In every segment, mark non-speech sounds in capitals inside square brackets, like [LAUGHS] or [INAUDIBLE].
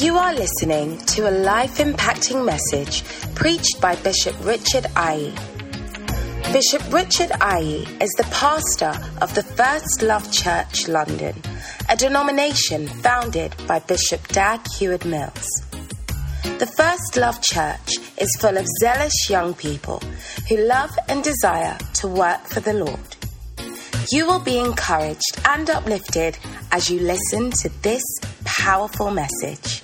You are listening to a life impacting message preached by Bishop Richard Aye. Bishop Richard Aye is the pastor of the First Love Church London, a denomination founded by Bishop Dag Heward Mills. The First Love Church is full of zealous young people who love and desire to work for the Lord. You will be encouraged and uplifted as you listen to this powerful message.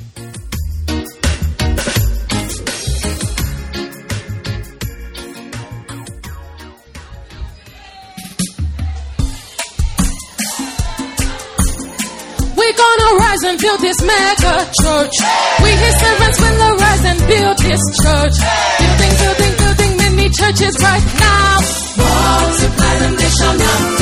We're gonna rise and build this mega church. We his servants will rise and build this church. Building, building, building many churches right now. Multiply them, they shall not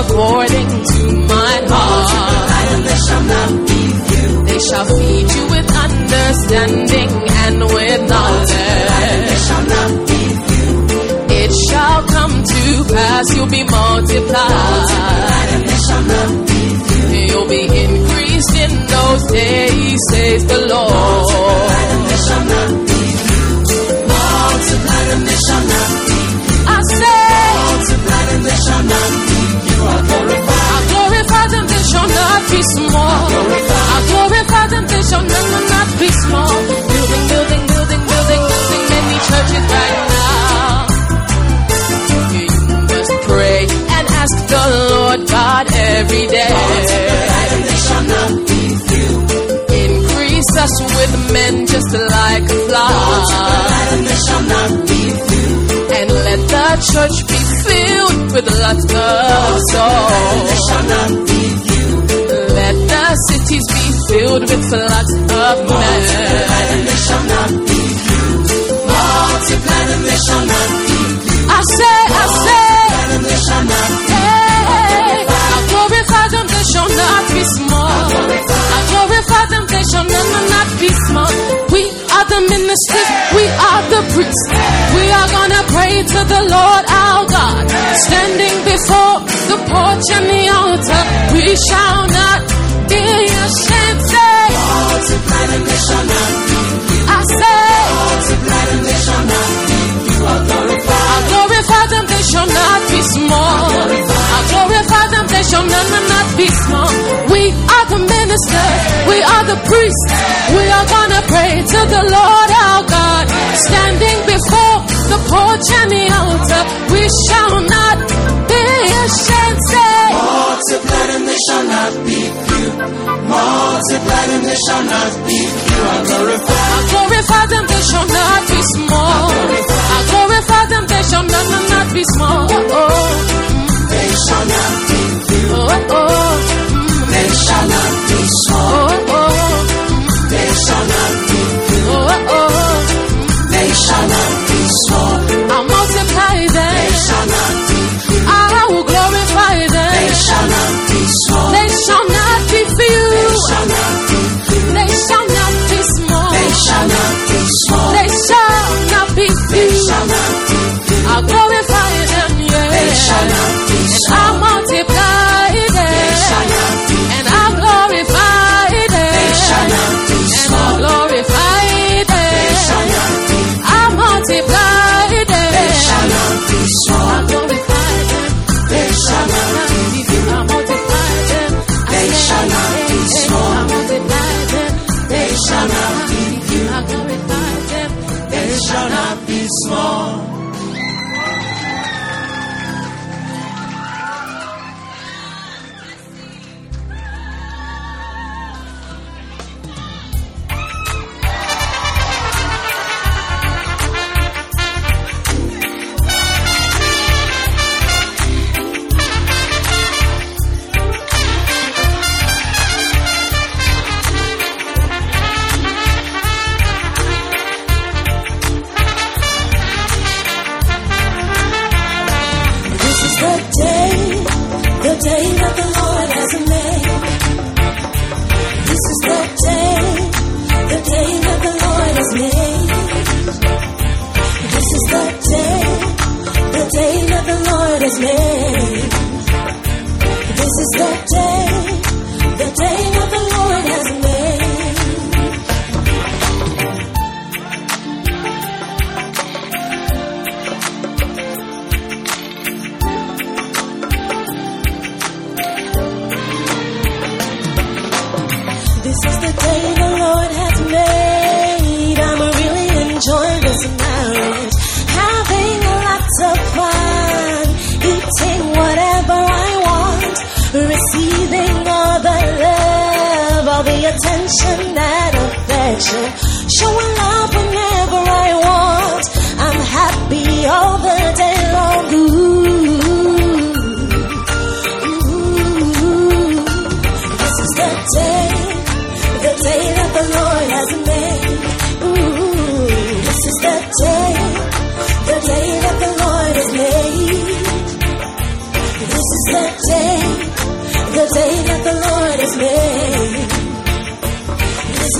according to my heart. They shall not be few. They shall feed you with understanding and with knowledge. It shall come to pass, you'll be multiplied. You'll be increased in those days, says the Lord. Be small. Glorify them, they shall not, be small. Building, building, building, building, building many churches right now. You must pray and ask the Lord God every day. Increase us with men just like a few. And let the church be filled with lots of souls. The cities be filled with floods of men. And they shall not be few. Multiply and they shall not be few. I say, I say, and they shall not be Hey, I glorify them, they shall not be small. I glorify them, they shall not, not be small. We are the ministers, we are the priests. We are gonna pray to the Lord our God. Standing before the porch and the altar, we shall not we are the priests. We are gonna pray to the Lord our God. Standing before the porch and the altar, we shall Multiply them, they shall not be few. I glorify. I glorify them, they shall not be small. I glorify them, they shall not, not, be small. Oh, oh, They shall not be few. oh, oh, They shall not I'll them, yeah. They the Lord has made. This is the day. Affection. Showing love whenever I want. I'm happy all the day long. Ooh, ooh, this is the day, the day that the Lord has made. Ooh, this is the day, the day that the Lord has made. This is the day, the day that the Lord has made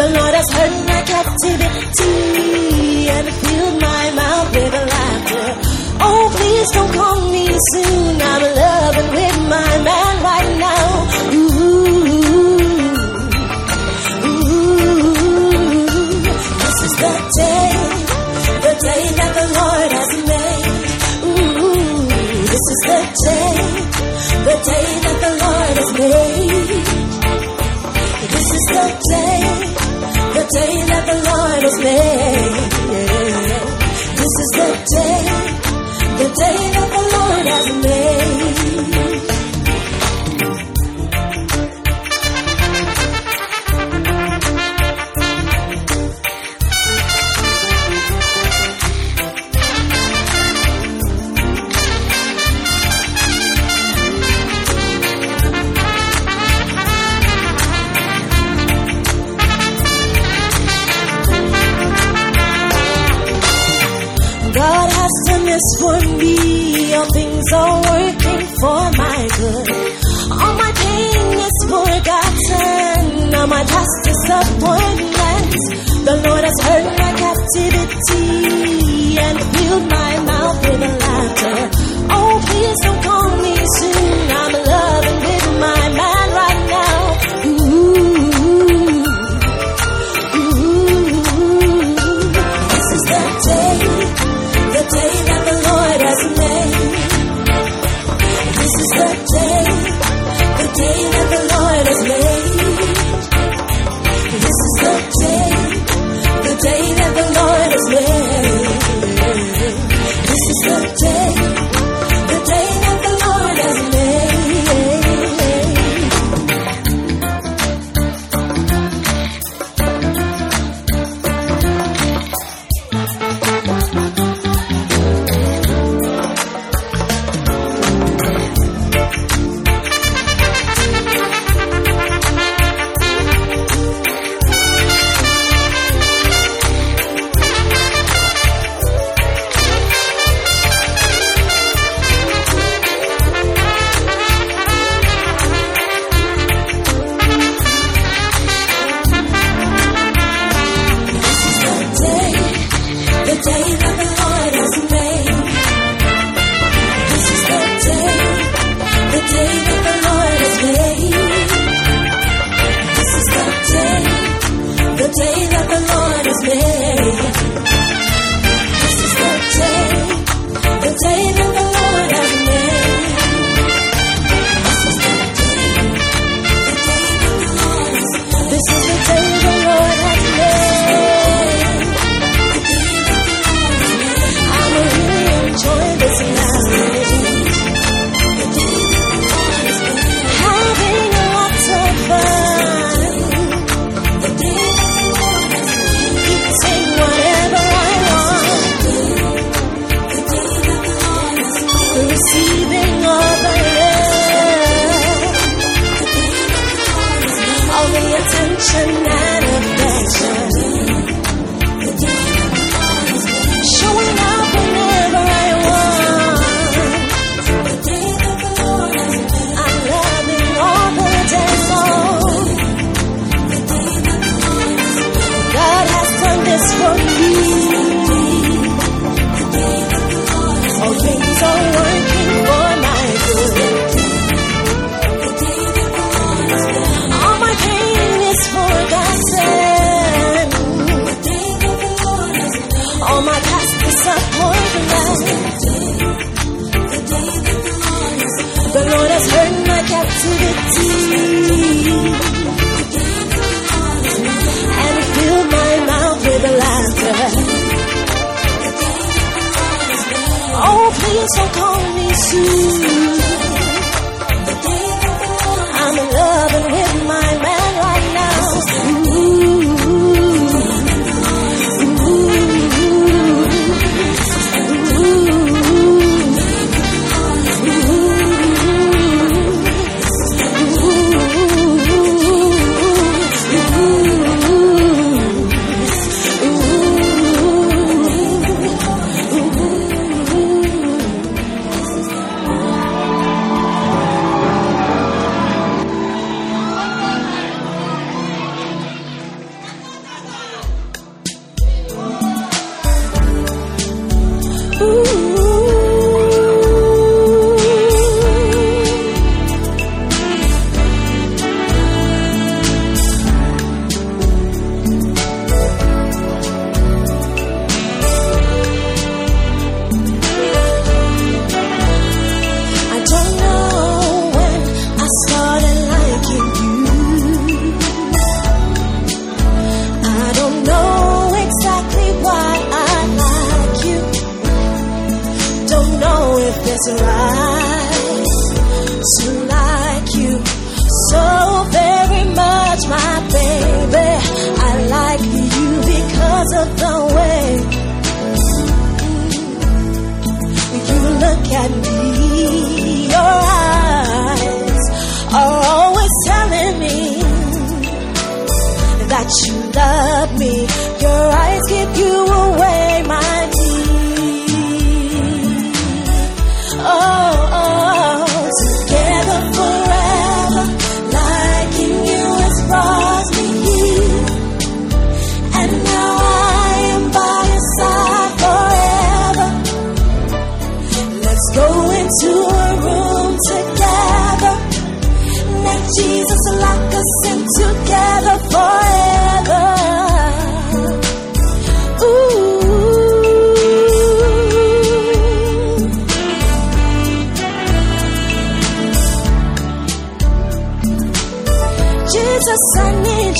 the Lord has heard my captivity and filled my mouth with laughter. Oh, please don't call me soon. I'm loving with my man right now. Ooh, ooh, this is the day, the day that the Lord has made. Ooh, this is the day, the day that the Lord has made. This is the day the filled my know if it's right. To like you so very much, my baby. I like you because of the way you look at me. Your eyes are always telling me that you love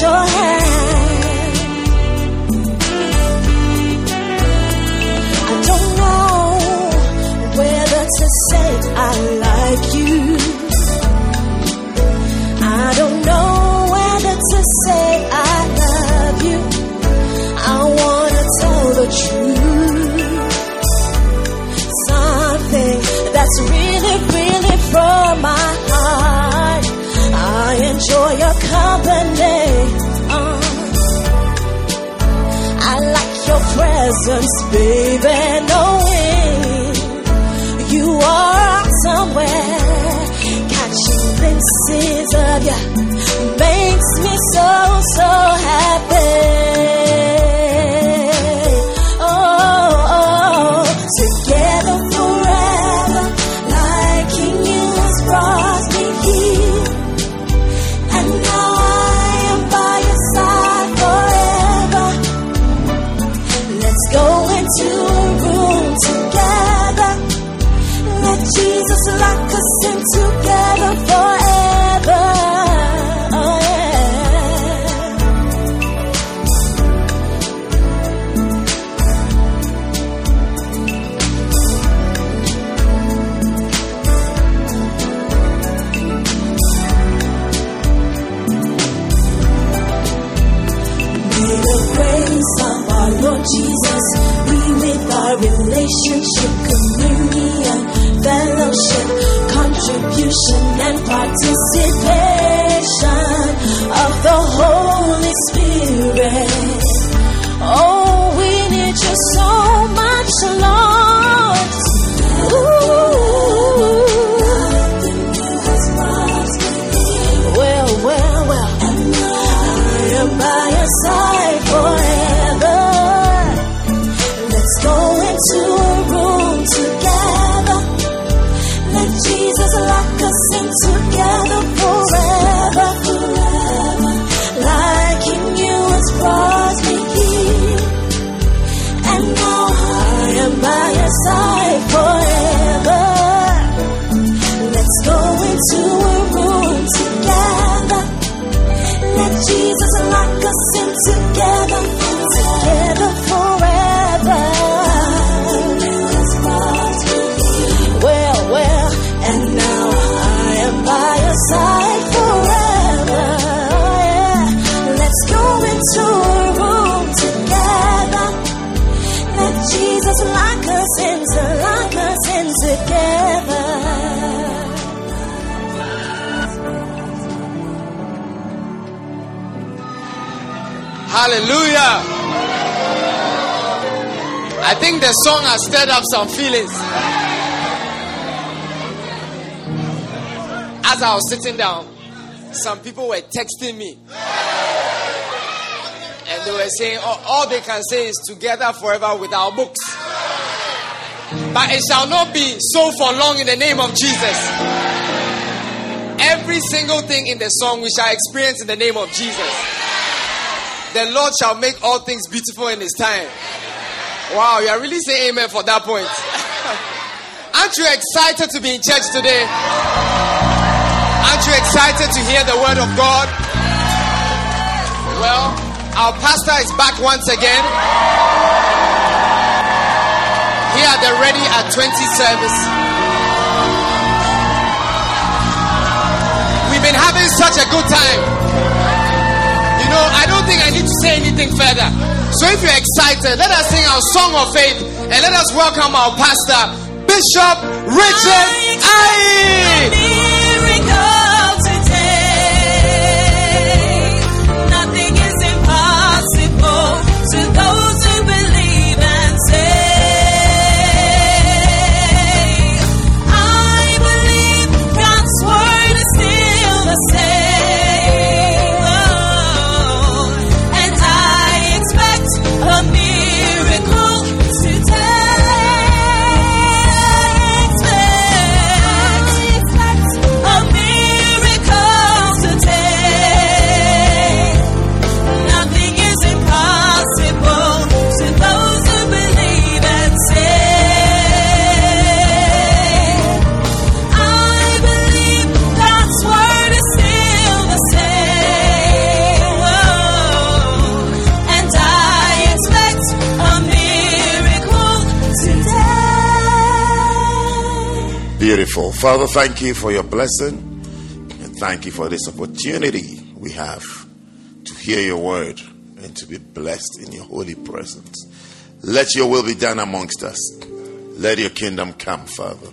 your hand. Jesus, baby, knowing you are somewhere. Catching glimpses of you makes me so, so happy. and participation of the Holy Spirit. Oh, we need your soul. Hallelujah. I think the song has stirred up some feelings. As I was sitting down, some people were texting me. And they were saying, oh, all they can say is together forever with our books. But it shall not be so for long in the name of Jesus. Every single thing in the song we shall experience in the name of Jesus. The Lord shall make all things beautiful in His time. Wow, you are really saying amen for that point. [LAUGHS] Aren't you excited to be in church today? Aren't you excited to hear the word of God? Well, our pastor is back once again. Here at the Ready at 20 service. We've been having such a good time. You know, I don't think I anything further. So if you're excited, let us sing our song of faith and let us welcome our pastor, Bishop Richard Aye. Beautiful. Father, thank you for your blessing and thank you for this opportunity we have to hear your word and to be blessed in your holy presence. Let your will be done amongst us. Let your kingdom come, Father.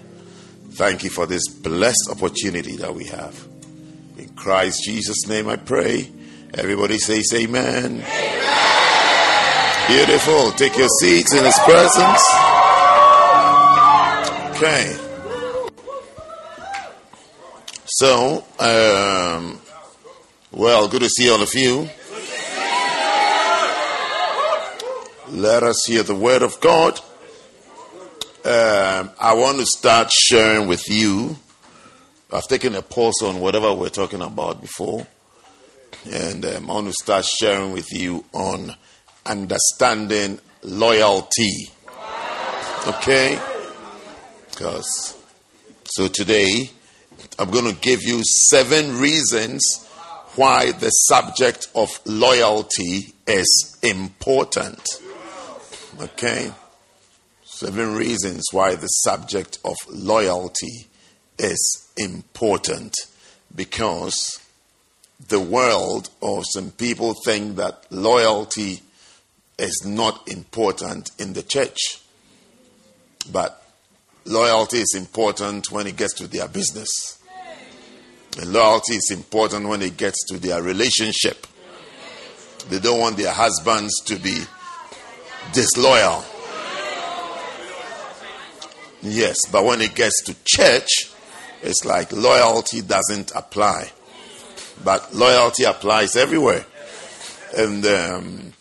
Thank you for this blessed opportunity that we have. In Christ Jesus' name I pray. Everybody says amen. amen. Beautiful. Take your seats in his presence. Okay. So, um, well, good to see all of you. Let us hear the word of God. Um, I want to start sharing with you. I've taken a pause on whatever we're talking about before, and um, I want to start sharing with you on understanding loyalty. Okay? Because so today I'm going to give you seven reasons why the subject of loyalty is important. Okay? Seven reasons why the subject of loyalty is important. Because the world or some people think that loyalty is not important in the church. But loyalty is important when it gets to their business. Loyalty is important when it gets to their relationship. They don't want their husbands to be disloyal. Yes, but when it gets to church, it's like loyalty doesn't apply. But loyalty applies everywhere. And um,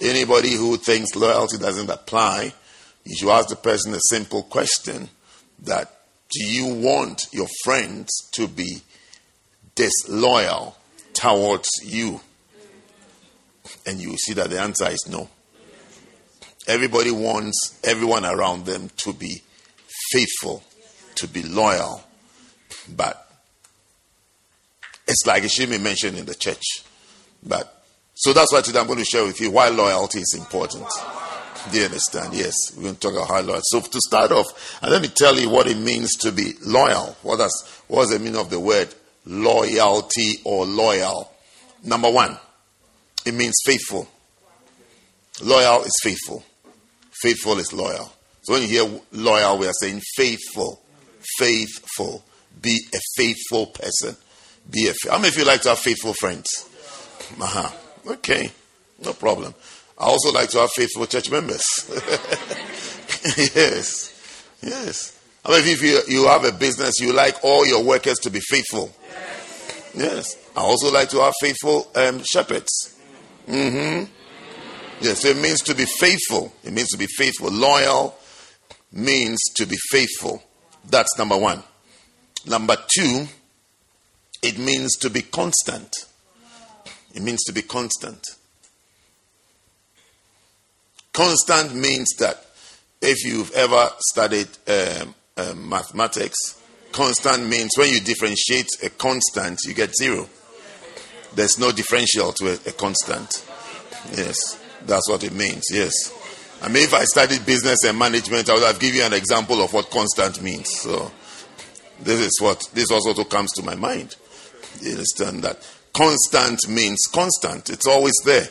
anybody who thinks loyalty doesn't apply, you should ask the person a simple question that do you want your friends to be disloyal towards you? And you see that the answer is no. Everybody wants everyone around them to be faithful, to be loyal. But it's like it should be mentioned in the church. But so that's why today I'm going to share with you why loyalty is important. Do you understand? Yes, we're going to talk about how loyal. So to start off, and let me tell you what it means to be loyal. What does what does the meaning of the word loyalty or loyal. Number one, it means faithful. Loyal is faithful. Faithful is loyal. So when you hear loyal, we are saying faithful. Faithful. Be a faithful person. Be a. How many of you like to have faithful friends? Uh huh. Okay. No problem. I also like to have faithful church members. [LAUGHS] yes. Yes. I mean, if you, you have a business, you like all your workers to be faithful. Yes. I also like to have faithful um, shepherds. Mm-hmm. Yes, it means to be faithful. It means to be faithful. Loyal means to be faithful. That's number one. Number two, it means to be constant. It means to be constant. Constant means that if you've ever studied um, um, mathematics, constant means when you differentiate a constant, you get zero. There's no differential to a, a constant. Yes, that's what it means. Yes. I mean, if I studied business and management, I would have given you an example of what constant means. So, this is what this also comes to my mind. You understand that constant means constant. It's always there.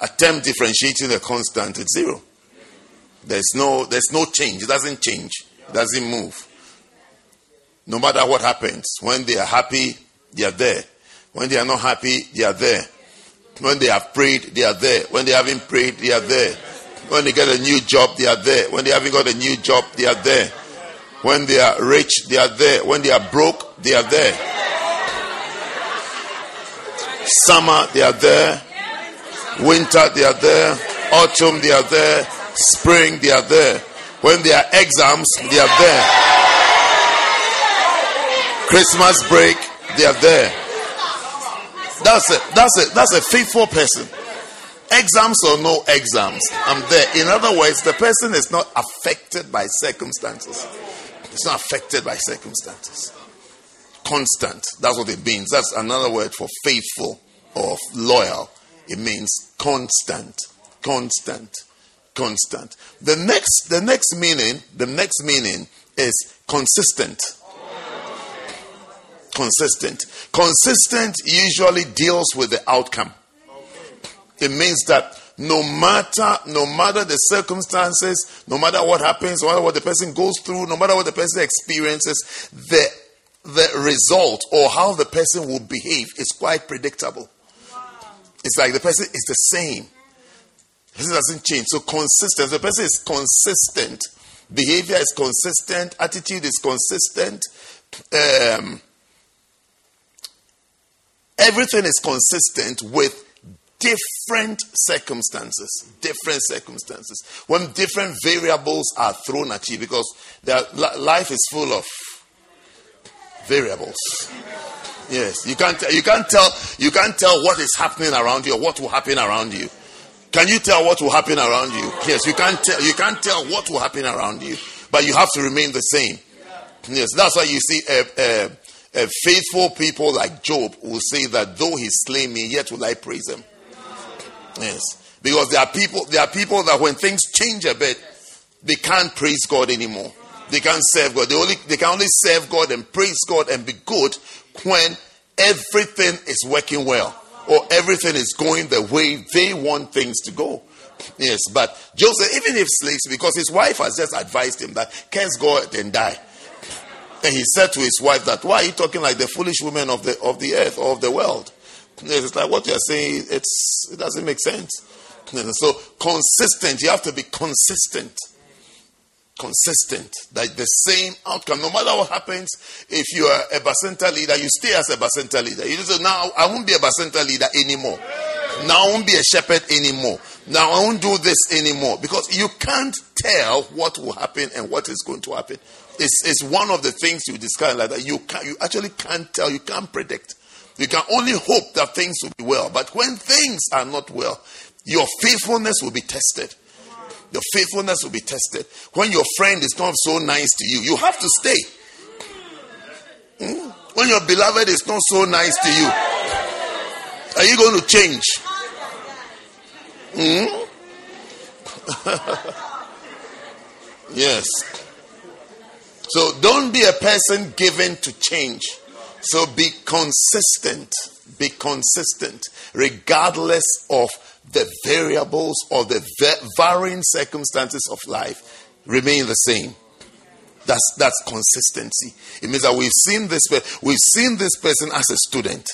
Attempt differentiating a constant, it's zero. There's no there's no change. It doesn't change. It doesn't move. No matter what happens, when they are happy, they are there. When they are not happy, they are there. When they have prayed, they are there. When they haven't prayed, they are there. When they get a new job, they are there. When they haven't got a new job, they are there. When they are rich, they are there. When they are broke, they are there. Summer, they are there. Winter, they are there. Autumn, they are there. Spring, they are there. When there are exams, they are there. Christmas break, they are there. That's it. That's it. That's a faithful person. Exams or no exams, I'm there. In other words, the person is not affected by circumstances. It's not affected by circumstances. Constant. That's what it means. That's another word for faithful or loyal. It means constant. Constant. Constant. The next the next meaning, the next meaning is consistent. Consistent. Consistent usually deals with the outcome. It means that no matter no matter the circumstances, no matter what happens, no matter what the person goes through, no matter what the person experiences, the the result or how the person will behave is quite predictable. It's like the person is the same. Person doesn't change. So consistent. The person is consistent. Behavior is consistent. Attitude is consistent. Um, everything is consistent with different circumstances. Different circumstances. When different variables are thrown at you, because life is full of variables. Yes, you can't you can't tell you can't tell what is happening around you or what will happen around you. Can you tell what will happen around you? Yes, you can't tell you can't tell what will happen around you, but you have to remain the same. Yes, that's why you see a, a, a faithful people like Job will say that though he slay me, yet will I praise him. Yes. Because there are people there are people that when things change a bit, they can't praise God anymore. They can't serve God. They only they can only serve God and praise God and be good when everything is working well or everything is going the way they want things to go. Yes, but Joseph, even if slaves, because his wife has just advised him that curse God and die. And he said to his wife that why are you talking like the foolish women of the of the earth or of the world? It's like what you're saying, it's it doesn't make sense. So consistent, you have to be consistent. Consistent. That the same outcome. No matter what happens, if you are a Bacenta leader, you stay as a Bacenta leader. You say, now I won't be a Bacenta leader anymore. Now I won't be a shepherd anymore. Now I won't do this anymore. Because you can't tell what will happen and what is going to happen. It's, it's one of the things you discover like that. You, can, you actually can't tell, you can't predict. You can only hope that things will be well. But when things are not well, your faithfulness will be tested. Your faithfulness will be tested. When your friend is not so nice to you, you have to stay. Hmm? When your beloved is not so nice to you, are you going to change? Hmm? [LAUGHS] yes. So don't be a person given to change. So be consistent. Be consistent, regardless of the variables or the varying circumstances of life. Remain the same. That's that's consistency. It means that we've seen this we've seen this person as a student,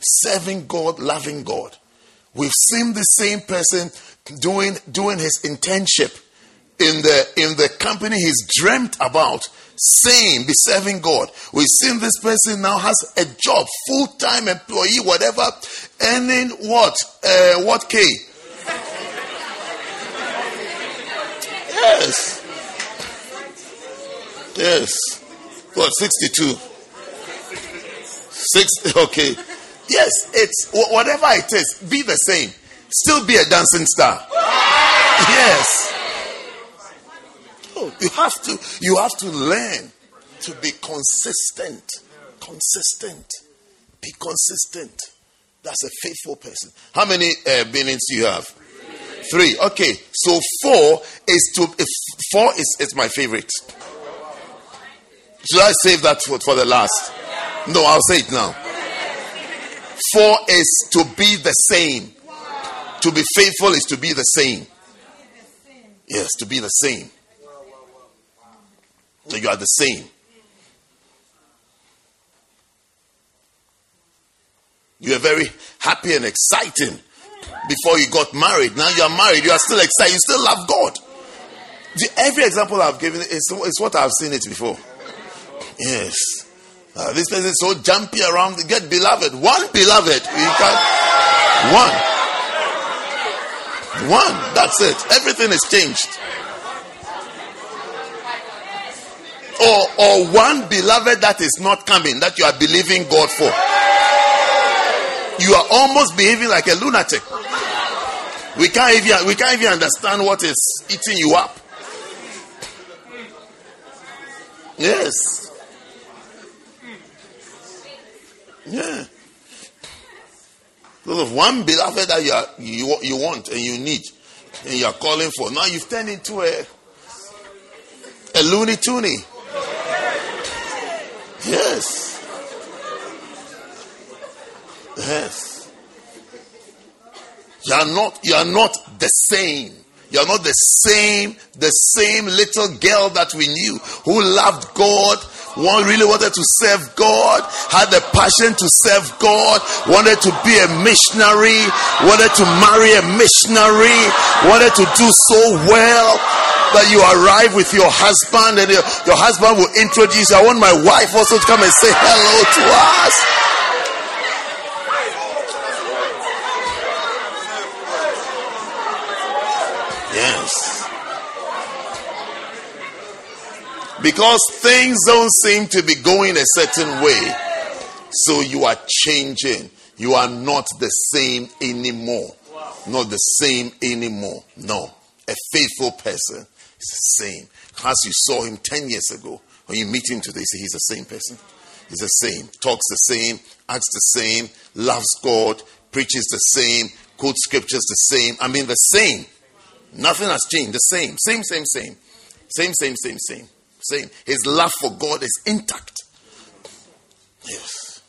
serving God, loving God. We've seen the same person doing doing his internship in the in the company he's dreamt about same be serving god. We've seen this person now has a job full-time employee whatever earning what? Uh, what k? Yes. Yes. What 62 six [LAUGHS] okay. Yes it's whatever it is be the same. Still be a dancing star. Yes you have to you have to learn to be consistent. Consistent. Be consistent. That's a faithful person. How many uh, do you have? Three. Okay. So four is to four is, is my favorite. Should I save that for, for the last? No, I'll say it now. Four is to be the same. To be faithful is to be the same. Yes, to be the same. You are the same. You were very happy and exciting before you got married. Now you are married, you are still excited, you still love God. Every example I've given is, is what I've seen it before. Yes. Uh, this person is so jumpy around. Get beloved. One beloved. You can one. One. That's it. Everything is changed. Or, or one beloved that is not coming that you are believing God for. You are almost behaving like a lunatic. We can't even we can't even understand what is eating you up. Yes. Yeah. Because of one beloved that you, are, you you want and you need and you are calling for. Now you've turned into a a loony toony. Yes. Yes. You are not you are not the same. You are not the same, the same little girl that we knew who loved God, one really wanted to serve God, had the passion to serve God, wanted to be a missionary, wanted to marry a missionary, wanted to do so well that you arrive with your husband and your, your husband will introduce you. I want my wife also to come and say hello to us. Yes. Because things don't seem to be going a certain way. So you are changing. You are not the same anymore. Not the same anymore. No. A faithful person He's the same. As you saw him 10 years ago, when you meet him today, see he's the same person. He's the same. Talks the same, acts the same, loves God, preaches the same, quotes scriptures the same. I mean, the same. Nothing has changed. The same. Same, same, same. Same, same, same, same. Same. His love for God is intact. Yes.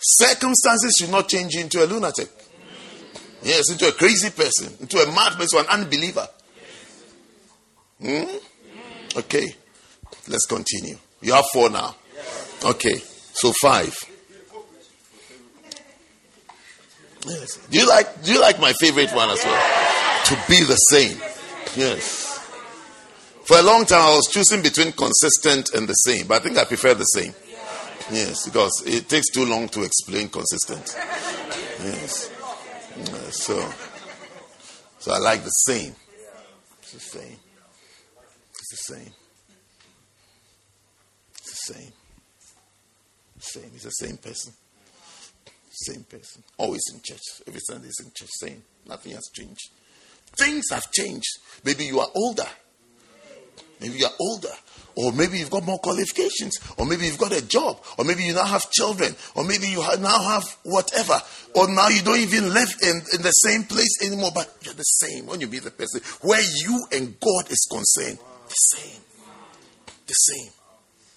Circumstances should not change you into a lunatic. Yes, into a crazy person, into a mad person, an unbeliever. Hmm? Okay. Let's continue. You have four now. Okay. So five. Yes. Do you like do you like my favorite one as well? To be the same. Yes. For a long time I was choosing between consistent and the same, but I think I prefer the same. Yes, because it takes too long to explain consistent. Yes. So so I like the same. It's the same the same. It's the same. Same. He's the same person. Same person. Always in church. Every Sunday is in church. Same. Nothing has changed. Things have changed. Maybe you are older. Maybe you are older. Or maybe you've got more qualifications. Or maybe you've got a job. Or maybe you now have children. Or maybe you now have whatever. Or now you don't even live in, in the same place anymore. But you're the same when you be the person where you and God is concerned. The same. The same.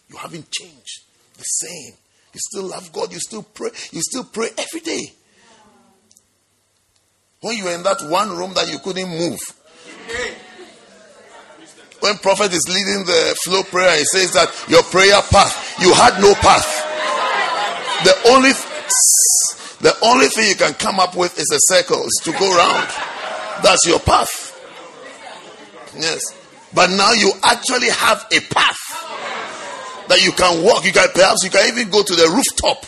You haven't changed. The same. You still love God. You still pray. You still pray every day. When you were in that one room that you couldn't move. When prophet is leading the flow prayer, he says that your prayer path, you had no path. The only The only thing you can come up with is a circle, is to go round. That's your path. Yes. But now you actually have a path that you can walk. You can perhaps you can even go to the rooftop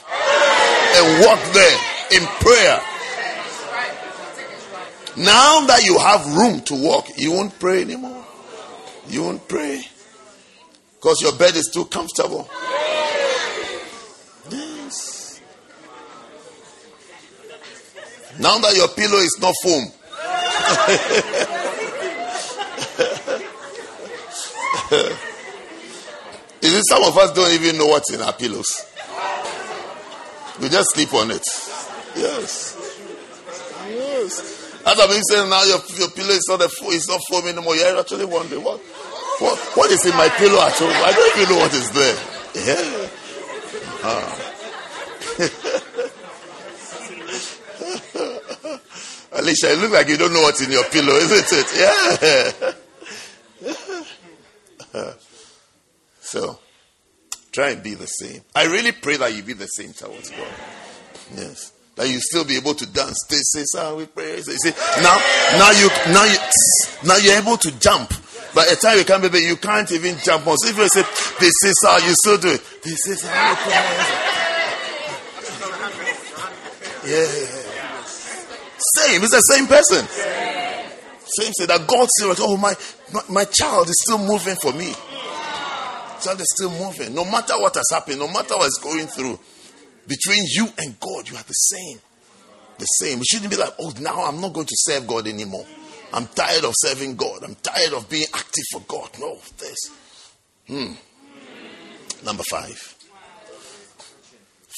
and walk there in prayer. Now that you have room to walk, you won't pray anymore. You won't pray because your bed is too comfortable. Yes. Now that your pillow is not foam. [LAUGHS] [LAUGHS] You see, some of us don't even know what's in our pillows. We just sleep on it. Yes. Yes. As I've been saying now, your, your pillow is not, a, it's not foam anymore. You're actually wondering what, what, what is in my pillow at home? I don't even know what is there. Yeah. Ah. [LAUGHS] Alicia, it looks like you don't know what's in your pillow, isn't it? Yeah. [LAUGHS] Uh, so, try and be the same. I really pray that you be the same towards God. Yes. That you still be able to dance. They say, sir, we pray. You see, now, now you, now you, now you're able to jump. By the time you come, baby, you can't even jump on. So if you say, this is how you still do it. This is how you pray. Yeah. Same. It's the same person. Same. Say that God said, oh, my, my, my child is still moving for me child is still moving. No matter what has happened, no matter what is going through, between you and God, you are the same. The same. We shouldn't be like, oh, now I'm not going to serve God anymore. I'm tired of serving God. I'm tired of being active for God. No, this. Hmm. Number five.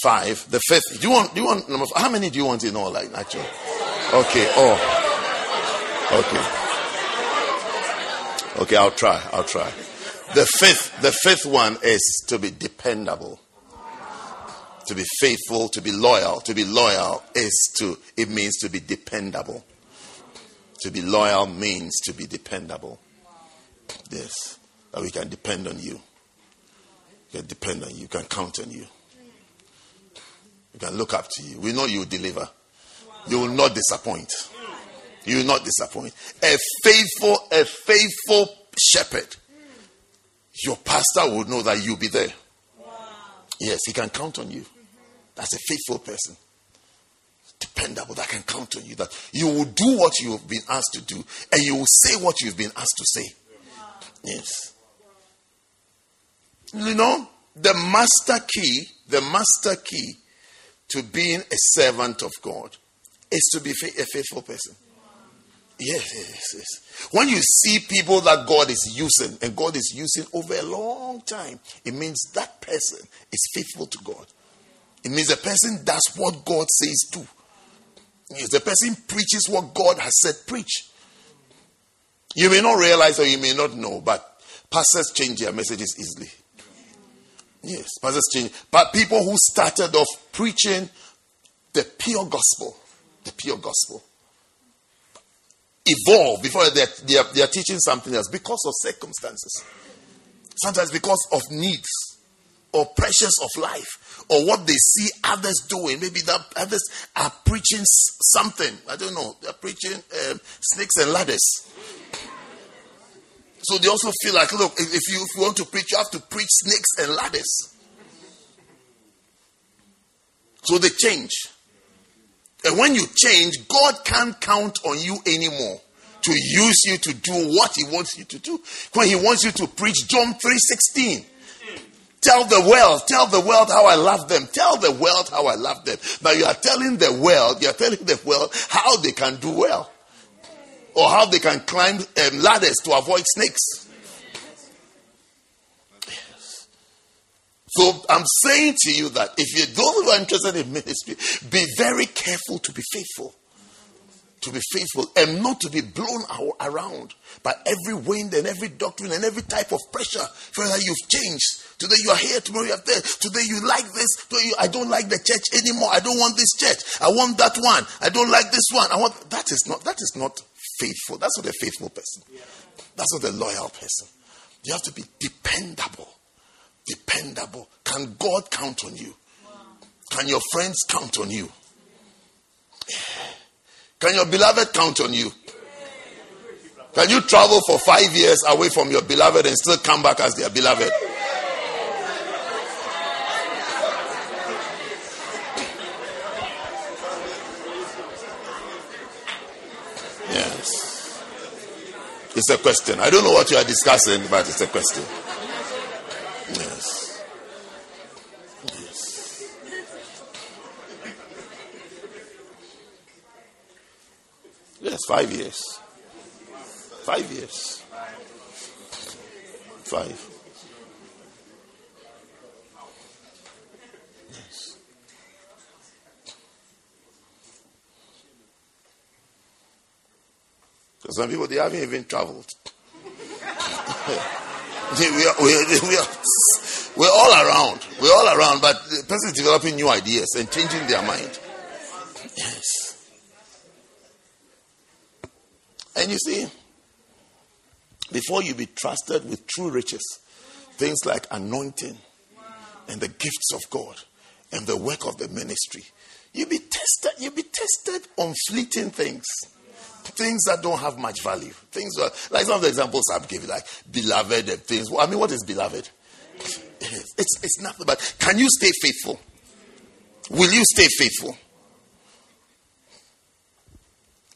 Five. The fifth. Do you want? Do you want number? Five? How many do you want in all? Like actually. Okay. Oh. Okay. Okay. I'll try. I'll try. The fifth, the fifth one is to be dependable. To be faithful, to be loyal. To be loyal is to, it means to be dependable. To be loyal means to be dependable. Yes. That we can depend on you. We can depend on you. We can count on you. We can look up to you. We know you will deliver. You will not disappoint. You will not disappoint. A faithful, a faithful shepherd your pastor will know that you'll be there. Wow. Yes, he can count on you. That's a faithful person. Dependable, that can count on you. That you will do what you have been asked to do, and you will say what you've been asked to say. Yes. You know, the master key, the master key to being a servant of God is to be a faithful person. Yes, yes, yes. When you see people that God is using, and God is using over a long time, it means that person is faithful to God. It means the person does what God says do. Yes, the person preaches what God has said preach. You may not realize or you may not know, but pastors change their messages easily. Yes, pastors change. But people who started off preaching the pure gospel, the pure gospel, evolve before they're, they're, they're teaching something else because of circumstances. Sometimes because of needs or pressures of life or what they see others doing. Maybe that others are preaching something. I don't know. They're preaching um, snakes and ladders. So they also feel like, look, if you, if you want to preach, you have to preach snakes and ladders. So they change. And when you change, God can't count on you anymore to use you to do what he wants you to do. When he wants you to preach John 3:16. Tell the world, tell the world how I love them. Tell the world how I love them. Now you are telling the world, you are telling the world how they can do well. Or how they can climb um, ladders to avoid snakes. So I'm saying to you that if you're those who are interested in ministry, be very careful to be faithful. To be faithful and not to be blown around by every wind and every doctrine and every type of pressure. Whether you've changed. Today you are here, tomorrow you are there. Today you like this. You, I don't like the church anymore. I don't want this church. I want that one. I don't like this one. I want that is not that is not faithful. That's not a faithful person. That's not a loyal person. You have to be dependable dependable. Can God count on you? Can your friends count on you? Can your beloved count on you? Can you travel for five years away from your beloved and still come back as their beloved? Yes. It's a question. I don't know what you are discussing, but it's a question. Yes, five years. Five years. Five. Yes. So some people they haven't even traveled. [LAUGHS] we, are, we, are, we are, we're all around. We're all around, but the person is developing new ideas and changing their mind. And you see, before you be trusted with true riches, things like anointing and the gifts of God and the work of the ministry, you be tested, you be tested on fleeting things. Things that don't have much value. Things that, like some of the examples I've given, like beloved and things. I mean, what is beloved? It's, it's nothing but can you stay faithful? Will you stay faithful?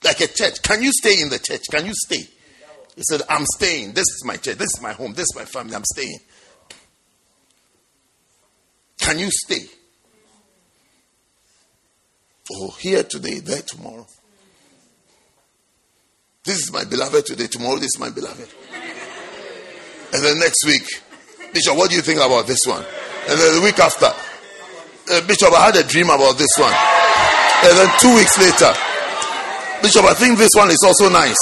Like a church. Can you stay in the church? Can you stay? He said, I'm staying. This is my church. This is my home. This is my family. I'm staying. Can you stay? Oh, here today, there tomorrow. This is my beloved today. Tomorrow, this is my beloved. And then next week, Bishop, what do you think about this one? And then the week after, uh, Bishop, I had a dream about this one. And then two weeks later, Bishop, I think this one is also nice.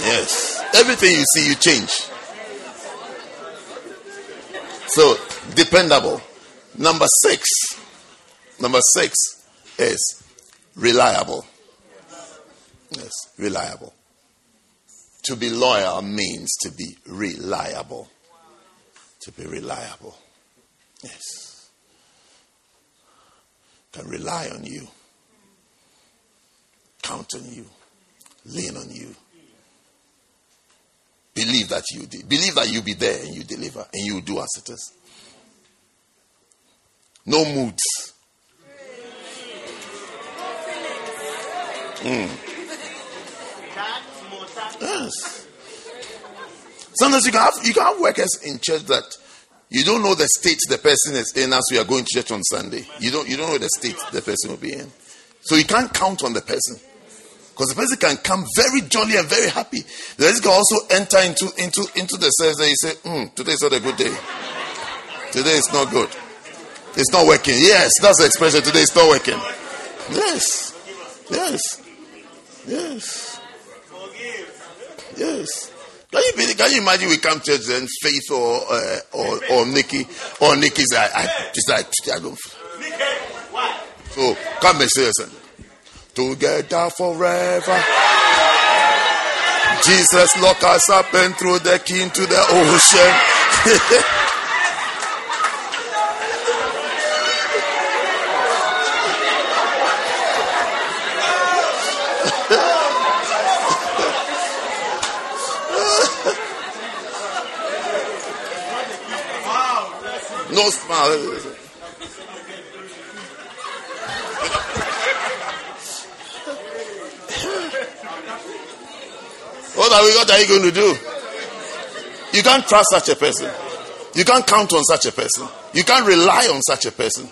Yes. Everything you see, you change. So, dependable. Number six. Number six is reliable. Yes, reliable. To be loyal means to be reliable. To be reliable. Can rely on you, count on you, lean on you. Believe that you did. Believe that you be there and you deliver and you do as it is. No moods. Mm. Yes. Sometimes you can have you can have workers in church that you don't know the state the person is in as we are going to church on Sunday. You don't you don't know the state the person will be in. So you can't count on the person. Because the person can come very jolly and very happy. The person can also enter into, into, into the service and you say, mm, today is not a good day. Today is not good. It's not working. Yes, that's the expression. Today is not working. Yes. Yes. Yes. Yes. Can you, can you imagine we come to church and Faith or uh, or or Nikki or Nikki's I, I just like I don't. So come and say listen together forever. Jesus lock us up and throw the key into the ocean. [LAUGHS] What are, we, what are you going to do? You can't trust such a person. You can't count on such a person. You can't rely on such a person.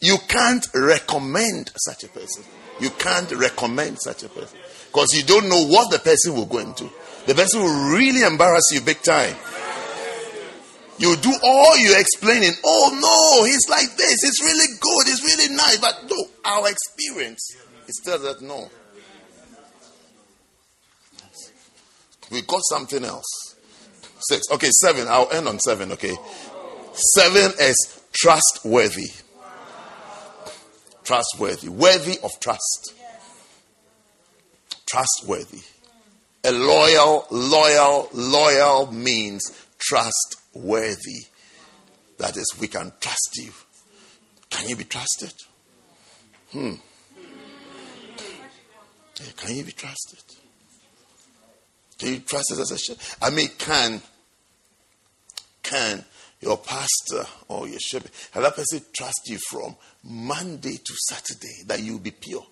You can't recommend such a person. You can't recommend such a person. Because you don't know what the person will go into. The person will really embarrass you big time. You do all you explaining. Oh no, he's like this. It's really good. It's really nice. But no, our experience is still that no. We got something else. Six. Okay, seven. I'll end on seven, okay? Seven is trustworthy. Trustworthy. Worthy of trust. Trustworthy. A loyal, loyal, loyal means trustworthy. That is, we can trust you. Can you be trusted? Hmm. Can you be trusted? Can you trust us as a shepherd? I mean, can can your pastor or your shepherd have that person trust you from Monday to Saturday that you'll be pure?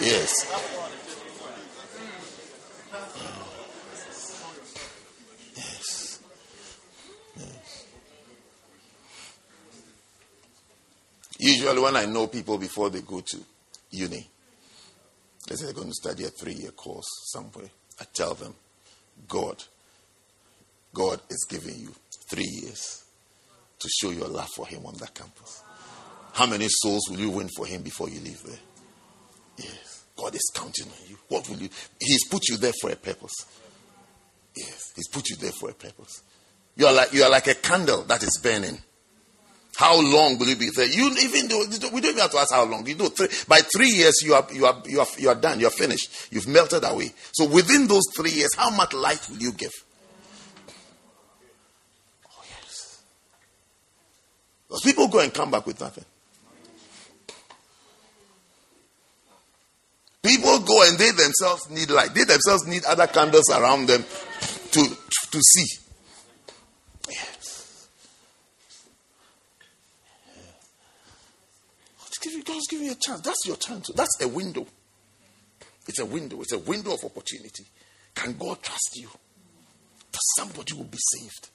Yes. Usually, when I know people before they go to uni, they say they're going to study a three year course somewhere. I tell them, God, God is giving you three years to show your love for Him on that campus. How many souls will you win for Him before you leave there? Yes. God is counting on you. What will you? He's put you there for a purpose. Yes. He's put you there for a purpose. You are like you are like a candle that is burning. How long will you be there? You even though we don't even have to ask how long. You know, three, by three years you are you are you are you are done. You are finished. You've melted away. So within those three years, how much light will you give? Oh yes. Because people go and come back with nothing. People go and they themselves need light. They themselves need other candles around them to to see. Give you, God's giving you a chance. That's your chance. That's a window. It's a window. It's a window of opportunity. Can God trust you? That somebody will be saved.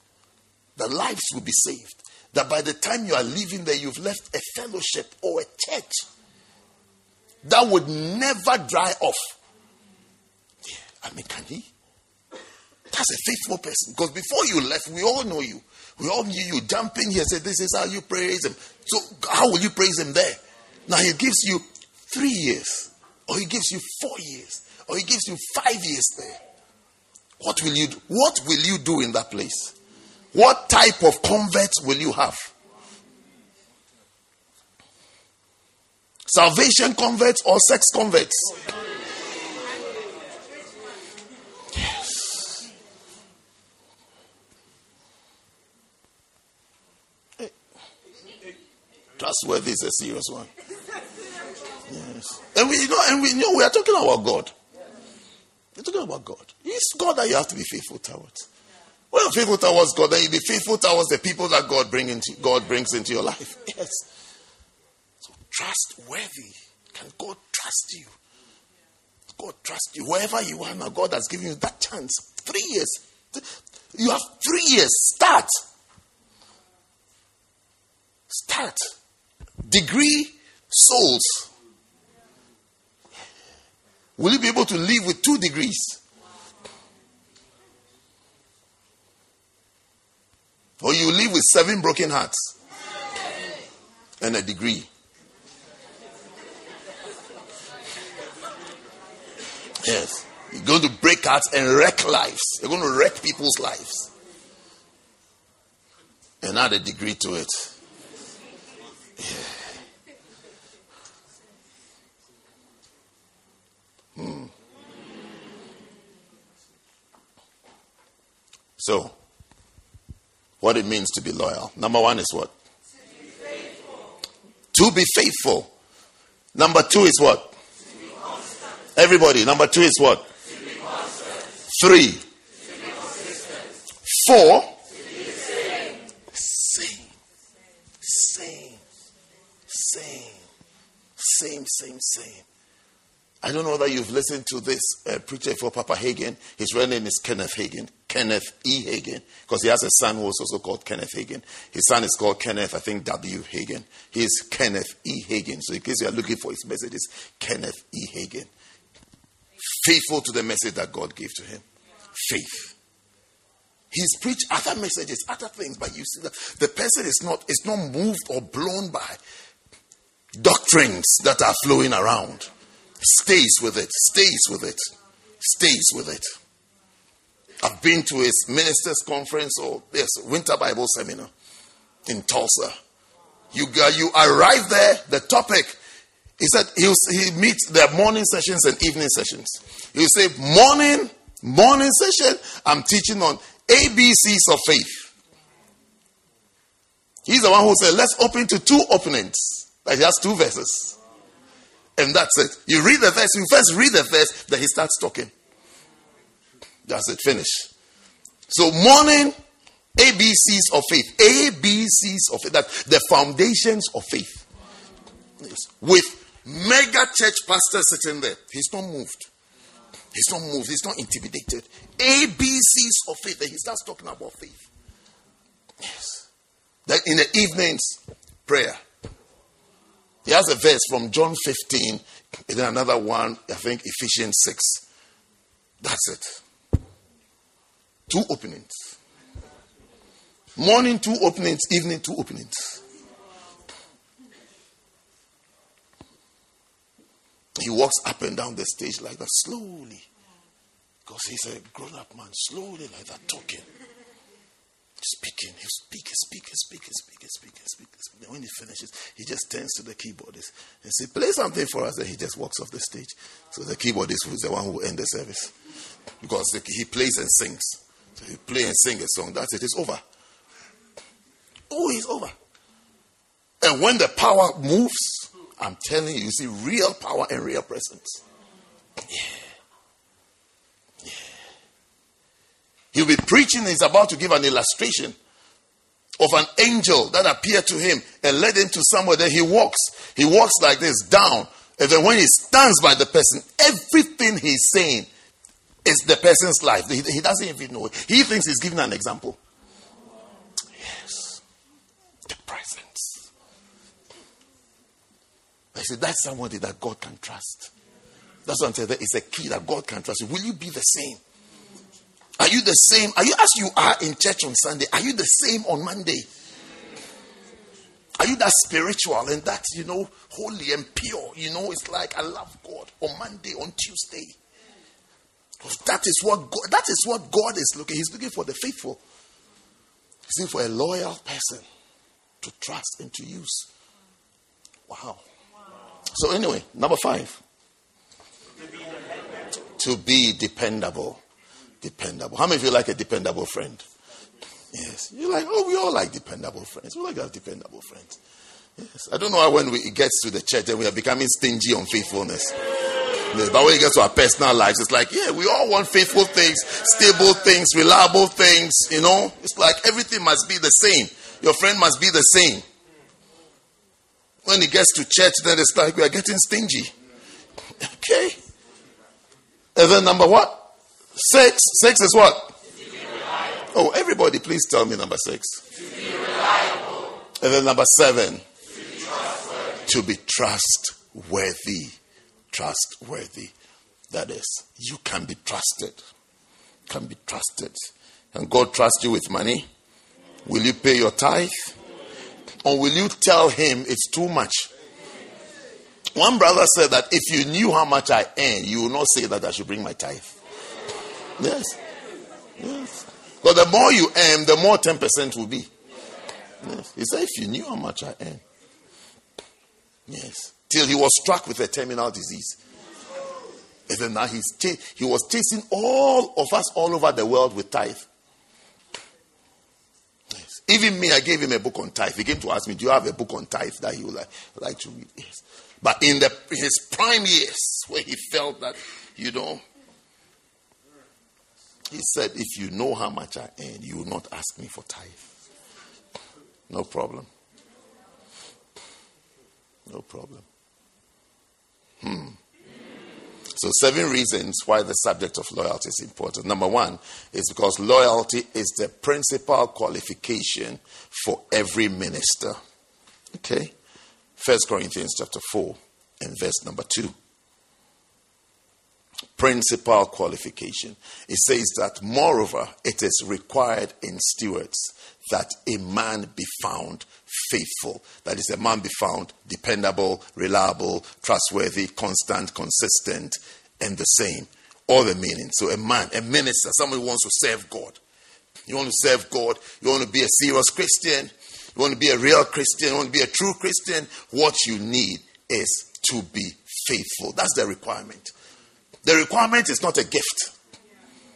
The lives will be saved. That by the time you are leaving there, you've left a fellowship or a church that would never dry off. Yeah, I mean, can he? That's a faithful person. Because before you left, we all know you. We all knew you. Jump in here, say, This is how you praise him. So, how will you praise him there? Now he gives you three years, or he gives you four years, or he gives you five years there. What will you do? What will you do in that place? What type of converts will you have? Salvation converts or sex converts? Yes. Trustworthy is a serious one. And we know, and we know we are talking about God. We're talking about God. It's God that you have to be faithful towards. You're faithful towards God, then you be faithful towards the people that God bring into God brings into your life. Yes. So trustworthy. Can God trust you? God trust you. Wherever you are now, God has given you that chance. Three years. You have three years. Start. Start. Degree souls. Will you be able to live with two degrees? Or you live with seven broken hearts and a degree. Yes. You're going to break hearts and wreck lives. You're going to wreck people's lives. And add a degree to it. Yeah. So, what it means to be loyal. Number one is what? To be faithful. To be faithful. Number two is what? Everybody. Number two is what? Three. Four. Same. Same. Same. Same, same, same. I don't know whether you've listened to this uh, preacher for Papa Hagin. His real name is Kenneth Hagin, Kenneth E. Hagin, because he has a son who is also called Kenneth Hagin. His son is called Kenneth, I think, W. Hagin. He is Kenneth E. Hagin. So in case you are looking for his message, it's Kenneth E. Hagin. Faithful to the message that God gave to him. Faith. He's preached other messages, other things, but you see that the person is not is not moved or blown by doctrines that are flowing around stays with it, stays with it, stays with it. I've been to his ministers' conference or yes, winter Bible seminar in Tulsa. You you arrive there, the topic he said he he meets their morning sessions and evening sessions. He'll say morning Morning session, I'm teaching on ABCs of faith. He's the one who said, let's open to two openings. Like he has two verses. And that's it. You read the verse, you first read the verse, then he starts talking. That's it, finish. So, morning ABCs of faith. ABCs of faith. That the foundations of faith. Yes. With mega church pastor sitting there. He's not moved. He's not moved. He's not intimidated. ABCs of faith. Then he starts talking about faith. Yes. Then in the evenings, prayer. He has a verse from John 15, and then another one, I think Ephesians 6. That's it. Two openings. Morning, two openings, evening, two openings. He walks up and down the stage like that, slowly. Because he's a grown up man, slowly like that, talking. Speaking. He'll speak, speak, speak, speak, speak, speak. Then when he finishes, he just turns to the keyboardist and says, Play something for us. Then he just walks off the stage. So the keyboardist is the one who will end the service. Because he plays and sings. So he play and sing a song. That's it. It's over. Oh, it's over. And when the power moves, I'm telling you, you see real power and real presence. Yeah. He'll be preaching, he's about to give an illustration of an angel that appeared to him and led him to somewhere. Then he walks. He walks like this down. And then when he stands by the person, everything he's saying is the person's life. He, he doesn't even know it. He thinks he's giving an example. Yes. The presence. I said, that's somebody that God can trust. That's what I'm saying. That is a key that God can trust. Will you be the same? Are you the same? Are you as you are in church on Sunday? Are you the same on Monday? Are you that spiritual and that you know holy and pure? You know, it's like I love God on Monday, on Tuesday. That is what God, that is what God is looking. He's looking for the faithful. He's looking for a loyal person to trust and to use. Wow. So, anyway, number five. To be dependable. Dependable. How many of you like a dependable friend? Yes. You're like, oh, we all like dependable friends. We like to have dependable friends. Yes. I don't know how when we, it gets to the church and we are becoming stingy on faithfulness. Yes. But when it gets to our personal lives, it's like, yeah, we all want faithful things, stable things, reliable things. You know, it's like everything must be the same. Your friend must be the same. When he gets to church, then it's like we are getting stingy. Okay. And then number what? Six. Six is what? Oh, everybody, please tell me number six. And then number seven. To be trustworthy. Trustworthy. That is, you can be trusted. Can be trusted. And God trust you with money? Will you pay your tithe? Or will you tell him it's too much? One brother said that if you knew how much I earn, you will not say that I should bring my tithe. Yes. Yes. But the more you earn, the more 10% will be. Yes. He said, if you knew how much I earn. Yes. Till he was struck with a terminal disease. And then now he's ch- he was chasing all of us all over the world with tithe. Yes. Even me, I gave him a book on tithe. He came to ask me, Do you have a book on tithe that he would like, like to read? Yes. But in the, his prime years, where he felt that, you know, he said, If you know how much I earn, you will not ask me for tithe. No problem. No problem. Hmm. So, seven reasons why the subject of loyalty is important. Number one is because loyalty is the principal qualification for every minister. Okay? First Corinthians chapter 4 and verse number 2. Principal qualification. It says that, moreover, it is required in stewards that a man be found faithful. That is, a man be found dependable, reliable, trustworthy, constant, consistent, and the same. All the meaning. So, a man, a minister, somebody who wants to serve God. You want to serve God, you want to be a serious Christian, you want to be a real Christian, you want to be a true Christian. What you need is to be faithful. That's the requirement. The requirement is not a gift.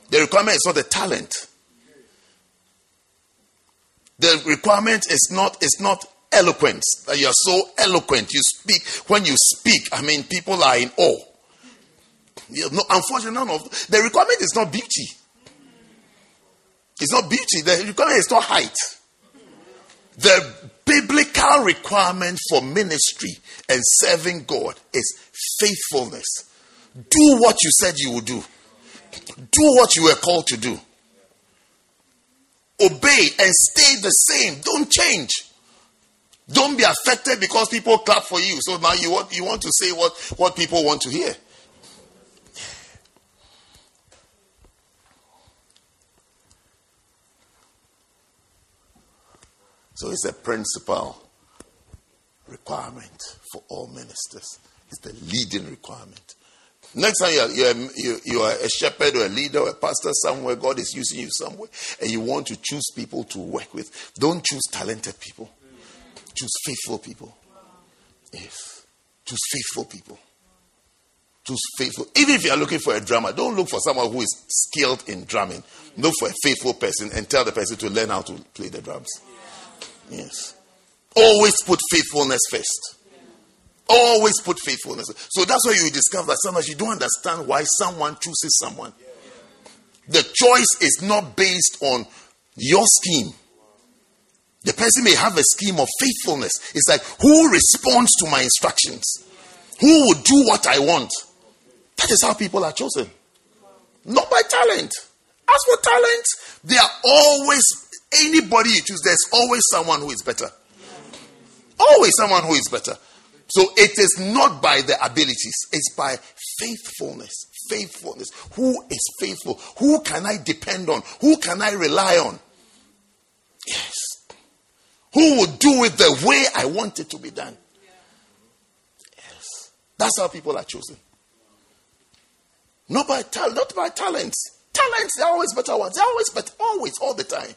The requirement is not a talent. The requirement is not is not eloquence. That you are so eloquent. You speak when you speak. I mean, people are in awe. You know, unfortunately, none of the requirement is not beauty. It's not beauty. The requirement is not height. The biblical requirement for ministry and serving God is faithfulness. Do what you said you would do. Do what you were called to do. Obey and stay the same. Don't change. Don't be affected because people clap for you. So now you want you want to say what, what people want to hear. So it's a principal requirement for all ministers. It's the leading requirement. Next time you're, you're, you are a shepherd or a leader or a pastor somewhere, God is using you somewhere, and you want to choose people to work with, don't choose talented people. Choose faithful people. Yes. Choose faithful people. Choose faithful. Even if you are looking for a drummer, don't look for someone who is skilled in drumming. Look for a faithful person and tell the person to learn how to play the drums. Yes. Always put faithfulness first. Always put faithfulness. So that's why you discover that sometimes you don't understand why someone chooses someone. The choice is not based on your scheme. The person may have a scheme of faithfulness. It's like, who responds to my instructions? Who will do what I want? That is how people are chosen. Not by talent. As for talent, there are always Anybody you choose, there's always someone who is better. Always someone who is better. So it is not by the abilities, it's by faithfulness. Faithfulness. Who is faithful? Who can I depend on? Who can I rely on? Yes. Who will do it the way I want it to be done? Yes. That's how people are chosen. Not by talent, not by talents. Talents, they're always better ones. They're always better, always, all the time.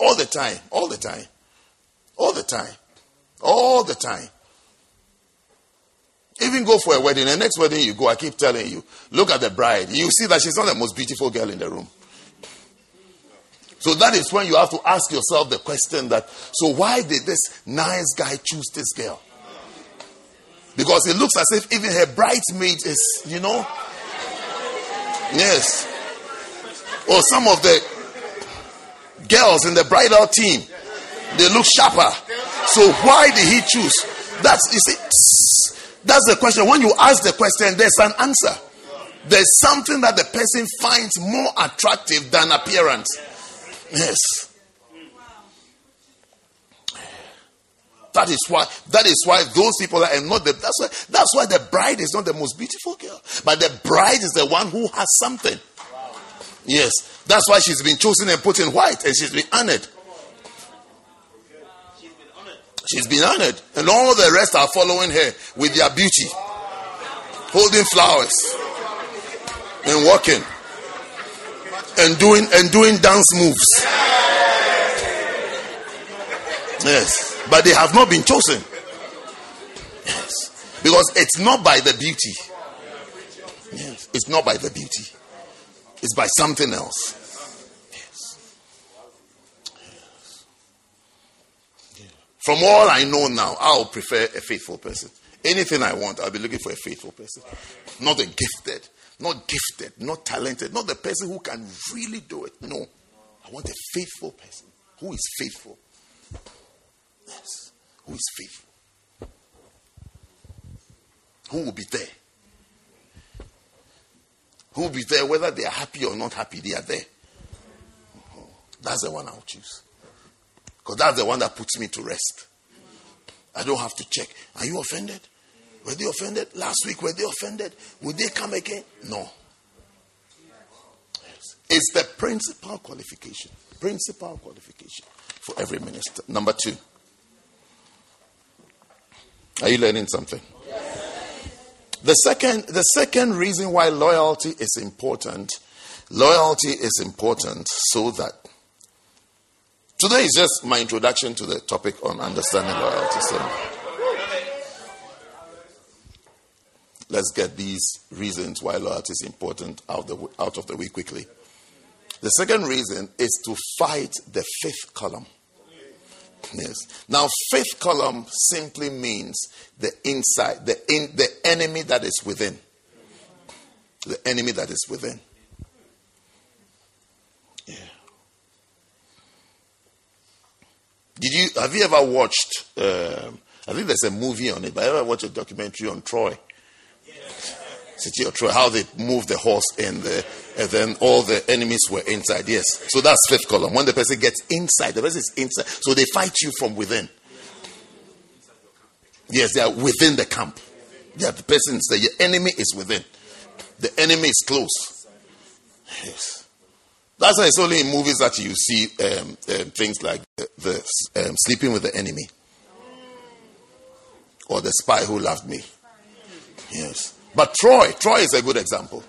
All the time. All the time. All the time. All the time. Even go for a wedding. The next wedding you go, I keep telling you, look at the bride. You see that she's not the most beautiful girl in the room. So that is when you have to ask yourself the question that, so why did this nice guy choose this girl? Because it looks as if even her bridesmaid is, you know. Yes. Or some of the girls in the bridal team. They look sharper. So why did he choose? That's you see, that's the question. When you ask the question, there's an answer. There's something that the person finds more attractive than appearance. Yes. That is why that is why those people are not the that's why that's why the bride is not the most beautiful girl. But the bride is the one who has something. Yes. That's why she's been chosen and put in white and she's been honored. She's been honored. And all the rest are following her with their beauty, holding flowers and walking and doing and doing dance moves. Yes. But they have not been chosen. Yes. Because it's not by the beauty. Yes. It's not by the beauty. It's by something else. Yes. yes. From all I know now, I'll prefer a faithful person. Anything I want, I'll be looking for a faithful person. Not a gifted, not gifted, not talented, not the person who can really do it. No. I want a faithful person who is faithful. Yes. Who is faithful. Who will be there who will be there whether they are happy or not happy, they are there. That's the one I'll choose. Because that's the one that puts me to rest. I don't have to check. Are you offended? Were they offended? Last week, were they offended? Will they come again? No. Yes. It's the principal qualification. Principal qualification for every minister. Number two. Are you learning something? The second, the second reason why loyalty is important, loyalty is important so that today is just my introduction to the topic on understanding loyalty. So let's get these reasons why loyalty is important out, the, out of the way quickly. The second reason is to fight the fifth column. Yes. Now, fifth column simply means the inside, the in, the enemy that is within. The enemy that is within. Yeah. Did you have you ever watched? Um, I think there's a movie on it. But I ever watched a documentary on Troy? City of Troy, how they moved the horse and, the, and then all the enemies were inside. Yes. So that's fifth column. When the person gets inside, the person is inside. So they fight you from within. Yes, they are within the camp. Yeah, the person is there. Your enemy is within. The enemy is close. Yes. That's why it's only in movies that you see um, um, things like the, the um, sleeping with the enemy or the spy who loved me. Yes. But Troy, Troy is a good example.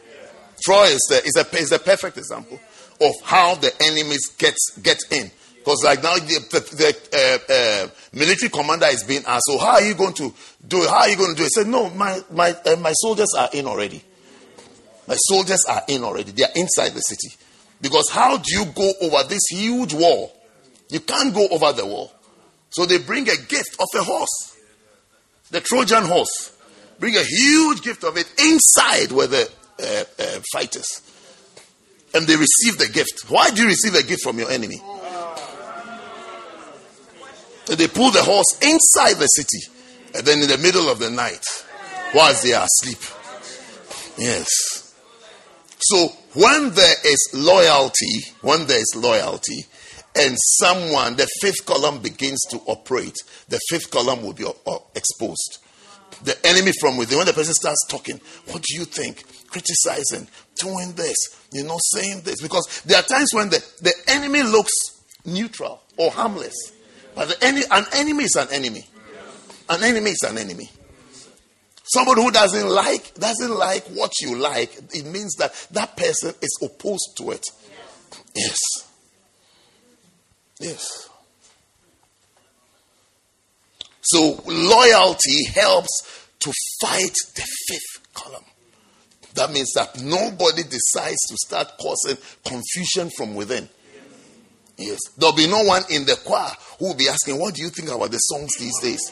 Troy is the, is a, is a perfect example of how the enemies get, get in. Because like now the, the, the uh, uh, military commander is being asked, so how are you going to do it? How are you going to do it? He said, no, my, my, uh, my soldiers are in already. My soldiers are in already. They are inside the city. Because how do you go over this huge wall? You can't go over the wall. So they bring a gift of a horse, the Trojan horse bring a huge gift of it inside where the uh, uh, fighters. And they receive the gift. Why do you receive a gift from your enemy? And they pull the horse inside the city. And then in the middle of the night, whilst they are asleep. Yes. So when there is loyalty, when there is loyalty, and someone, the fifth column begins to operate, the fifth column will be uh, exposed the enemy from within. When the person starts talking, what do you think? Criticizing, doing this, you know, saying this. Because there are times when the, the enemy looks neutral or harmless. But the an enemy is an enemy. An enemy is an enemy. Somebody who doesn't like doesn't like what you like, it means that that person is opposed to it. Yes. Yes. So loyalty helps to fight the fifth column. That means that nobody decides to start causing confusion from within. Yes. There'll be no one in the choir who will be asking, What do you think about the songs these days?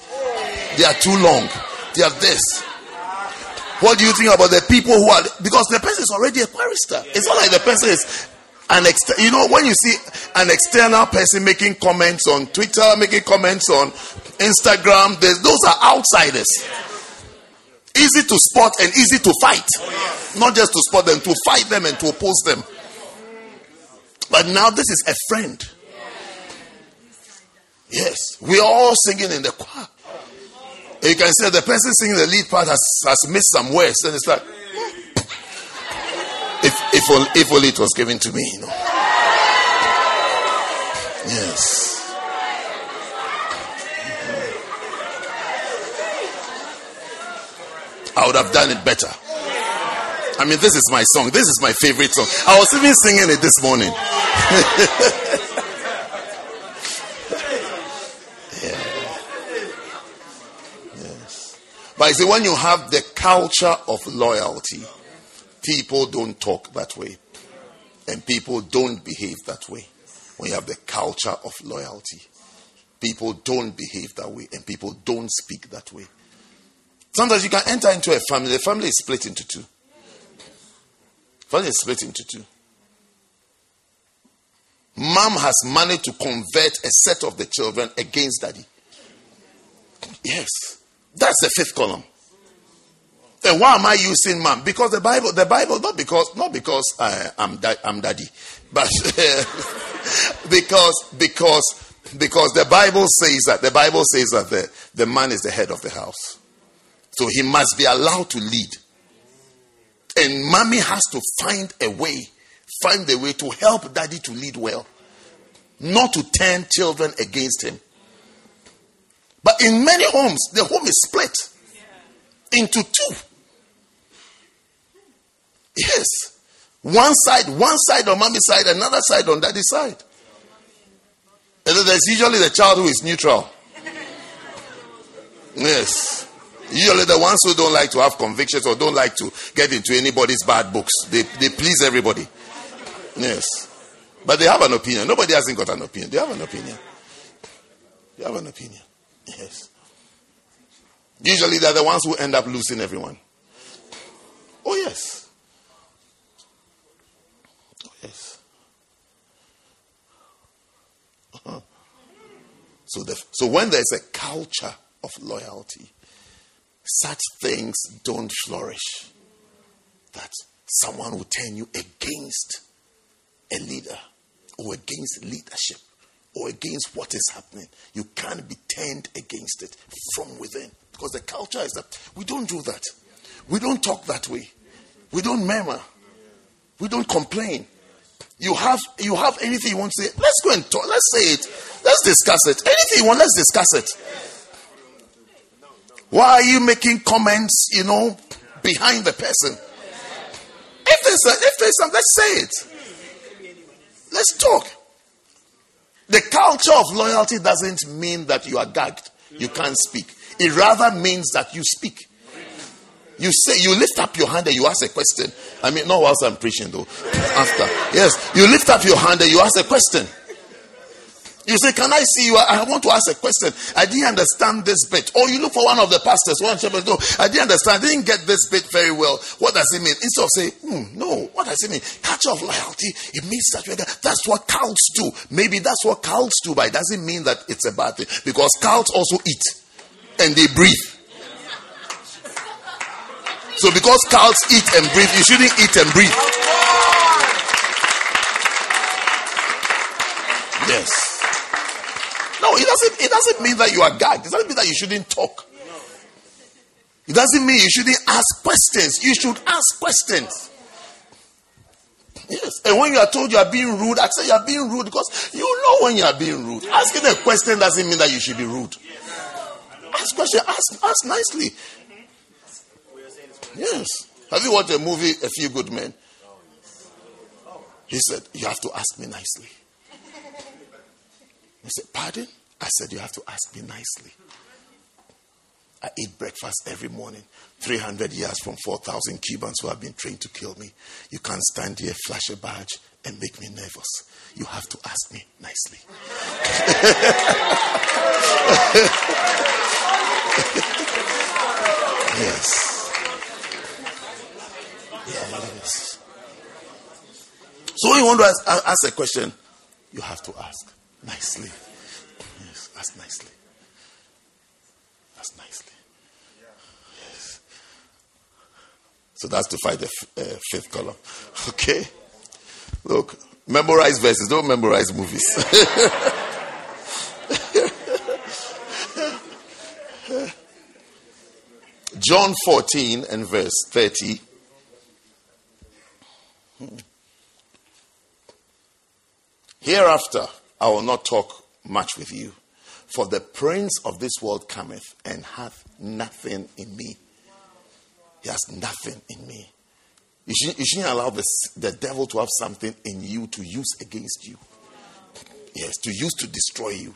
They are too long. They have this. What do you think about the people who are because the person is already a chorister? It's not like the person is an ex- you know when you see an external person making comments on Twitter, making comments on Instagram, those are outsiders. Easy to spot and easy to fight. Not just to spot them, to fight them and to oppose them. But now this is a friend. Yes, we are all singing in the choir. You can say the person singing the lead part has, has missed some words, and it's like, if, if, only, if only it was given to me, you know. Yes. I would have done it better. I mean, this is my song. This is my favorite song. I was even singing it this morning. [LAUGHS] yeah. Yes. But you see, when you have the culture of loyalty, people don't talk that way. And people don't behave that way. When you have the culture of loyalty, people don't behave that way and people don't speak that way. Sometimes you can enter into a family, the family is split into two. Family is split into two. Mom has managed to convert a set of the children against daddy. Yes. That's the fifth column. And why am I using mom? Because the Bible, the Bible, not because, not because I, am da- I'm daddy, but [LAUGHS] because, because, because the Bible says that, the Bible says that the, the man is the head of the house. So he must be allowed to lead. And mommy has to find a way, find a way to help daddy to lead well, not to turn children against him. But in many homes, the home is split into two. Yes. One side, one side on mommy's side, another side on daddy's side. And there's usually the child who is neutral. Yes. Usually the ones who don't like to have convictions or don't like to get into anybody's bad books. They, they please everybody. Yes. But they have an opinion. Nobody hasn't got an opinion. They have an opinion. They have an opinion. Yes. Usually they're the ones who end up losing everyone. Oh, yes. Oh, yes. Uh-huh. So, the, so when there's a culture of loyalty, such things don't flourish. That someone will turn you against a leader or against leadership or against what is happening. You can't be turned against it from within. Because the culture is that we don't do that. We don't talk that way. We don't murmur. We don't complain. You have you have anything you want to say? Let's go and talk. Let's say it. Let's discuss it. Anything you want, let's discuss it. Why are you making comments, you know, behind the person? If there's a, if there's some, let's say it. Let's talk. The culture of loyalty doesn't mean that you are gagged. You can't speak. It rather means that you speak. You say, you lift up your hand and you ask a question. I mean, not whilst I'm preaching though. After. Yes. You lift up your hand and you ask a question. You say, Can I see you? I want to ask a question. I didn't understand this bit. Or you look for one of the pastors, one shepherd. No, I didn't understand. I didn't get this bit very well. What does it mean? Instead of saying, hmm, No, what does it mean? Culture of loyalty. It means that that's what cults do. Maybe that's what cults do, but it doesn't mean that it's a bad thing. Because cults also eat and they breathe. So because cows eat and breathe, you shouldn't eat and breathe. Yes. It doesn't it doesn't mean that you are gagged. It doesn't mean that you shouldn't talk. It doesn't mean you shouldn't ask questions. You should ask questions. Yes. And when you are told you are being rude, I say you are being rude because you know when you are being rude. Asking a question doesn't mean that you should be rude. Ask question. Ask ask nicely. Yes. Have you watched a movie, A Few Good Men? He said, You have to ask me nicely. He said, Pardon? I said, You have to ask me nicely. I eat breakfast every morning. 300 years from 4,000 Cubans who have been trained to kill me. You can't stand here, flash a badge, and make me nervous. You have to ask me nicely. [LAUGHS] yes. Yes. So when you want to ask, ask a question, you have to ask nicely. Ask nicely. Ask nicely. Yes. So that's to fight the uh, fifth column. [LAUGHS] Okay? Look, memorize verses, don't memorize movies. [LAUGHS] John 14 and verse 30. Hereafter, I will not talk much with you, for the prince of this world cometh and hath nothing in me. He has nothing in me. You shouldn't, you shouldn't allow the, the devil to have something in you to use against you. Yes, to use to destroy you,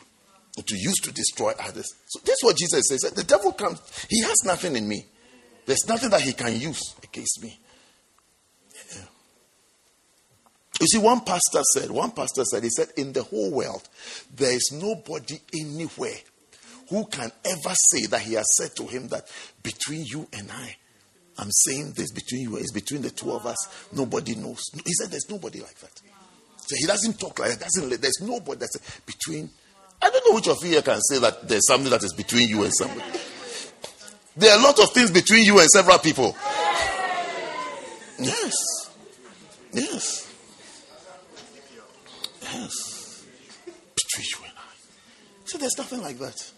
to use to destroy others. So this is what Jesus says. The devil comes, he has nothing in me. There's nothing that he can use against me. You see, one pastor said, one pastor said, he said, in the whole world, there is nobody anywhere who can ever say that he has said to him that between you and I, I'm saying this between you, it's between the two of us. Nobody knows. He said, there's nobody like that. So he doesn't talk like that. Doesn't, there's nobody that's between. I don't know which of you here can say that there's something that is between you and somebody. There are a lot of things between you and several people. Yes. Yes. Yes. Between you. So there's nothing like that.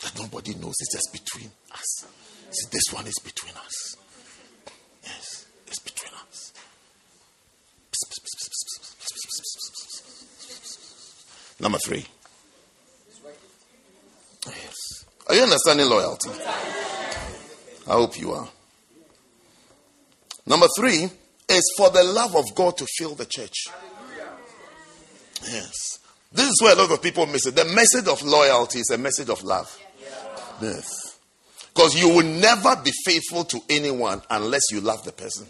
That nobody knows. It's just between us. See, this one is between us. Yes, it's between us. Number three. Yes. Are you understanding loyalty? I hope you are. Number three is for the love of God to fill the church. Yes. This is where a lot of people miss it. The message of loyalty is a message of love. Yes. Because you will never be faithful to anyone unless you love the person.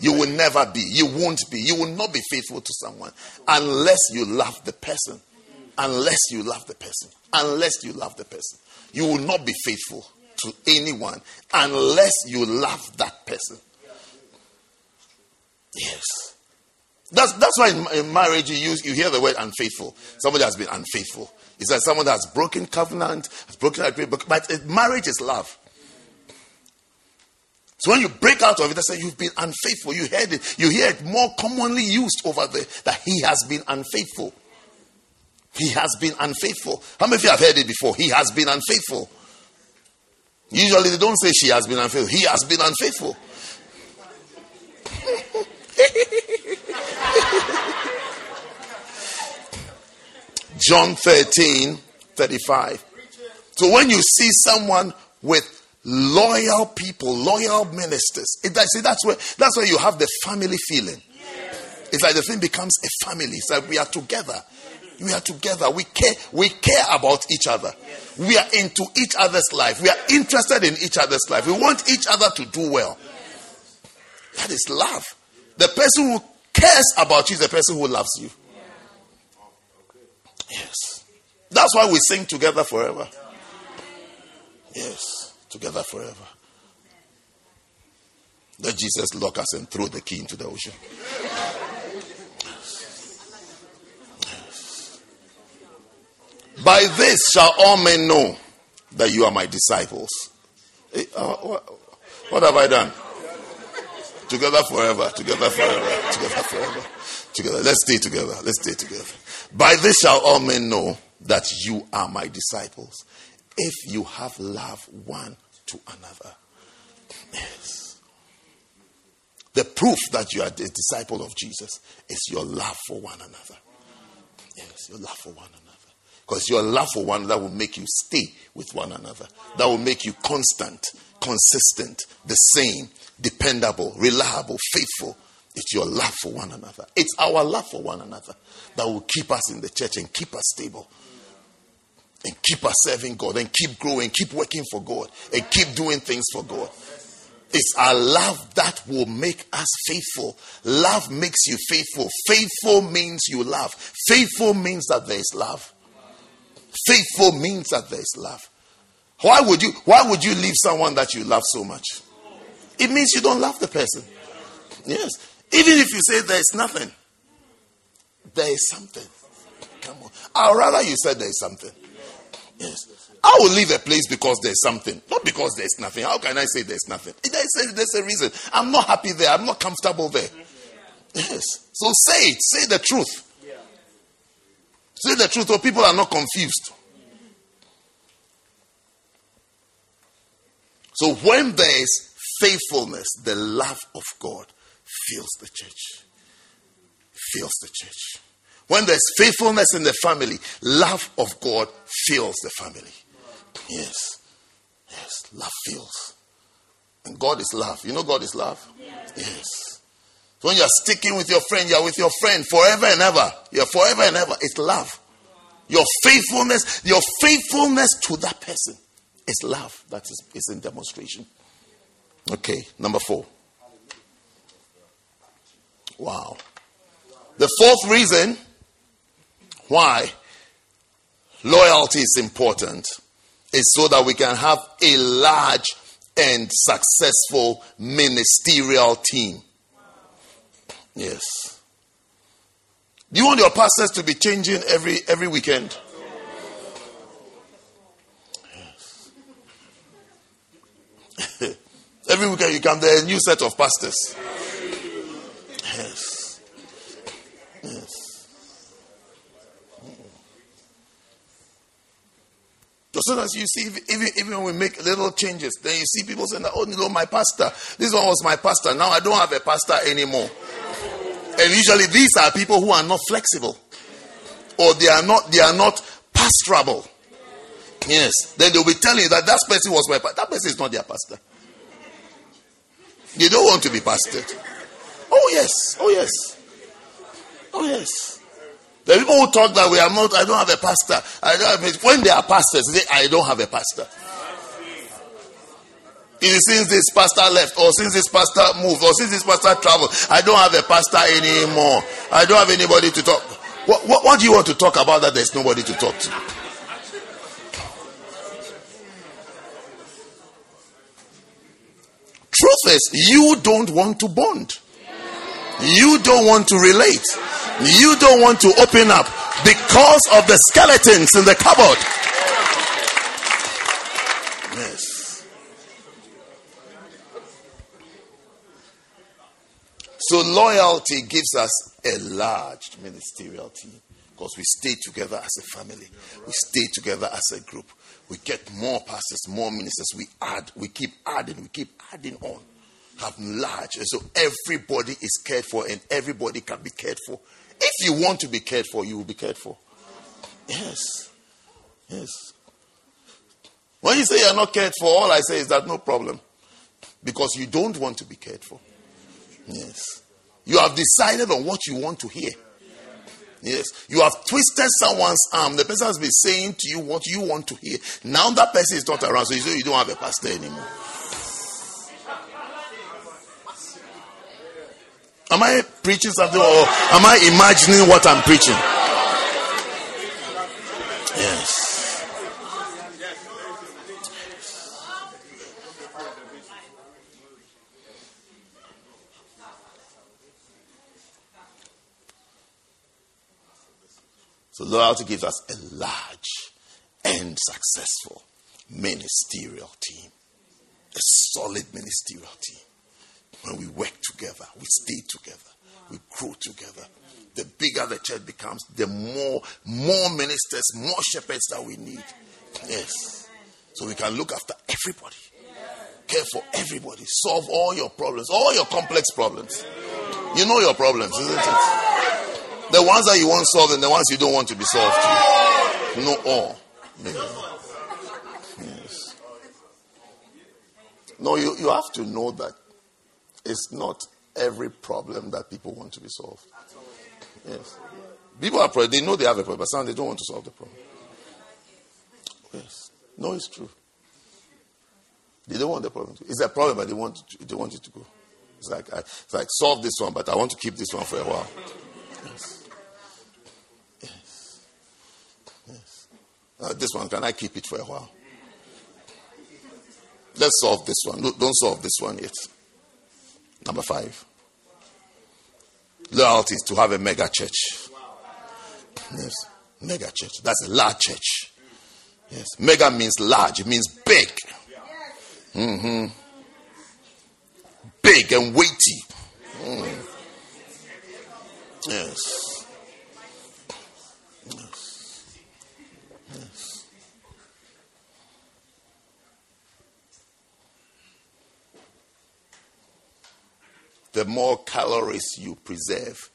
You will never be. You won't be. You will not be faithful to someone unless you love the person. Unless you love the person. Unless you love the person. You will not be faithful to anyone unless you love that person. Yes. That's, that's why in, in, marriage you use you hear the word unfaithful. Somebody has been unfaithful. It's like someone has broken covenant, has broken agreement. But marriage is love. So when you break out of it, I say you've been unfaithful. You heard it. You hear it more commonly used over there that he has been unfaithful. He has been unfaithful. How many of you have heard it before? He has been unfaithful. Usually they don't say she has been unfaithful. He has been unfaithful. [LAUGHS] John 13, 35. So when you see someone with loyal people, loyal ministers, it, see, that's where that's where you have the family feeling. It's like the thing becomes a family. It's like we are together. We are together. We care. We care about each other. We are into each other's life. We are interested in each other's life. We want each other to do well. That is love. The person who cares about you is the person who loves you. Yes. That's why we sing together forever. Yes. Together forever. Let Jesus lock us and throw the key into the ocean. By this shall all men know that you are my disciples. Hey, uh, what have I done? Together forever, together forever, together forever. Together. Let's stay together. Let's stay together. By this shall all men know that you are my disciples. If you have love one to another. Yes. The proof that you are a disciple of Jesus is your love for one another. Yes, your love for one another. Because your love for one another will make you stay with one another. That will make you constant, consistent, the same, dependable, reliable, faithful. It's your love for one another. It's our love for one another that will keep us in the church and keep us stable. And keep us serving God and keep growing, keep working for God, and keep doing things for God. It's our love that will make us faithful. Love makes you faithful. Faithful means you love. Faithful means that there is love. Faithful means that there is love. Why would you why would you leave someone that you love so much? It means you don't love the person. Yes. Even if you say there is nothing, there is something. Come on. I'd rather you said there is something. Yes. I will leave a place because there's something, not because there's nothing. How can I say there's nothing? There's a, there's a reason. I'm not happy there. I'm not comfortable there. Yes. So say it. Say the truth. Say the truth, or people are not confused. So when there is faithfulness, the love of God fills the church. Fills the church. When there's faithfulness in the family, love of God fills the family. Yes. Yes. Love fills. And God is love. You know God is love? Yes. So when you're sticking with your friend, you're with your friend forever and ever. You're forever and ever. It's love. Your faithfulness, your faithfulness to that person is love. That is, is in demonstration. Okay, number four. Wow. The fourth reason why loyalty is important is so that we can have a large and successful ministerial team. Yes. Do you want your pastors to be changing every every weekend? Yes. [LAUGHS] every weekend you come there a new set of pastors. Yes. Yes. Soon as you see, even, even when we make little changes, then you see people saying, Oh, know, my pastor, this one was my pastor. Now I don't have a pastor anymore. And usually these are people who are not flexible. Or they are not, they are not pastorable. Yes. Then they'll be telling you that that person was my pastor. That person is not their pastor. They don't want to be pastored. Oh, yes. Oh, yes. Oh, yes. The people who talk that we I'm not, I don't have a pastor. I don't have, a, when they are pastors, they say, I don't have a pastor. It is since this pastor left, or since this pastor moved, or since this pastor traveled, I don't have a pastor anymore. I don't have anybody to talk. What, what, what do you want to talk about that there's nobody to talk to? Truth is, you don't want to bond. You don't want to relate. You don't want to open up because of the skeletons in the cupboard. Yes. So loyalty gives us a large ministerial team because we stay together as a family. We stay together as a group. We get more pastors, more ministers. We add, we keep adding, we keep adding on. Have large. And so everybody is cared for and everybody can be cared for. If you want to be cared for, you will be cared for. Yes. Yes. When you say you're not cared for, all I say is that no problem. Because you don't want to be cared for. Yes. You have decided on what you want to hear. Yes. You have twisted someone's arm. The person has been saying to you what you want to hear. Now that person is not around, so you say you don't have a pastor anymore. Am I preaching something or am I imagining what I'm preaching? Yes. So loyalty gives us a large and successful ministerial team, a solid ministerial team. When we work together, we stay together, we grow together. The bigger the church becomes, the more more ministers, more shepherds that we need. Yes. So we can look after everybody. Care for everybody. Solve all your problems, all your complex problems. You know your problems, isn't it? The ones that you want solved and the ones you don't want to be solved. You know all. Yes. No, you, you have to know that it's not every problem that people want to be solved. Yes. People are they know they have a problem, but some they don't want to solve the problem. Yes. No, it's true. They don't want the problem. To, it's a problem, but they want to, they want it to go. It's like I, it's like solve this one, but I want to keep this one for a while. Yes. Uh, this one, can I keep it for a while? Let's solve this one. don't solve this one yet. Number five. Loyalty is to have a mega church. Yes. Mega church. That's a large church. Yes. Mega means large. It means big. Mm-hmm. Big and weighty. Mm. Yes. The more calories you preserve,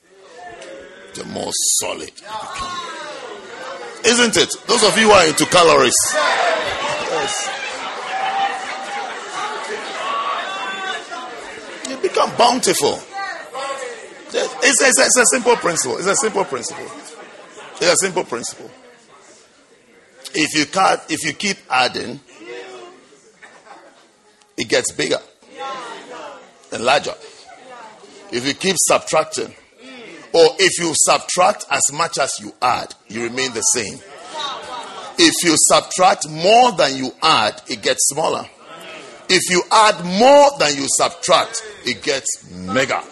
the more solid you become. Isn't it? Those of you who are into calories. Yes. You become bountiful. It's, it's, it's a simple principle. It's a simple principle. It's a simple principle. If you cut, if you keep adding, it gets bigger and larger if you keep subtracting, or if you subtract as much as you add, you remain the same. If you subtract more than you add, it gets smaller. If you add more than you subtract, it gets mega.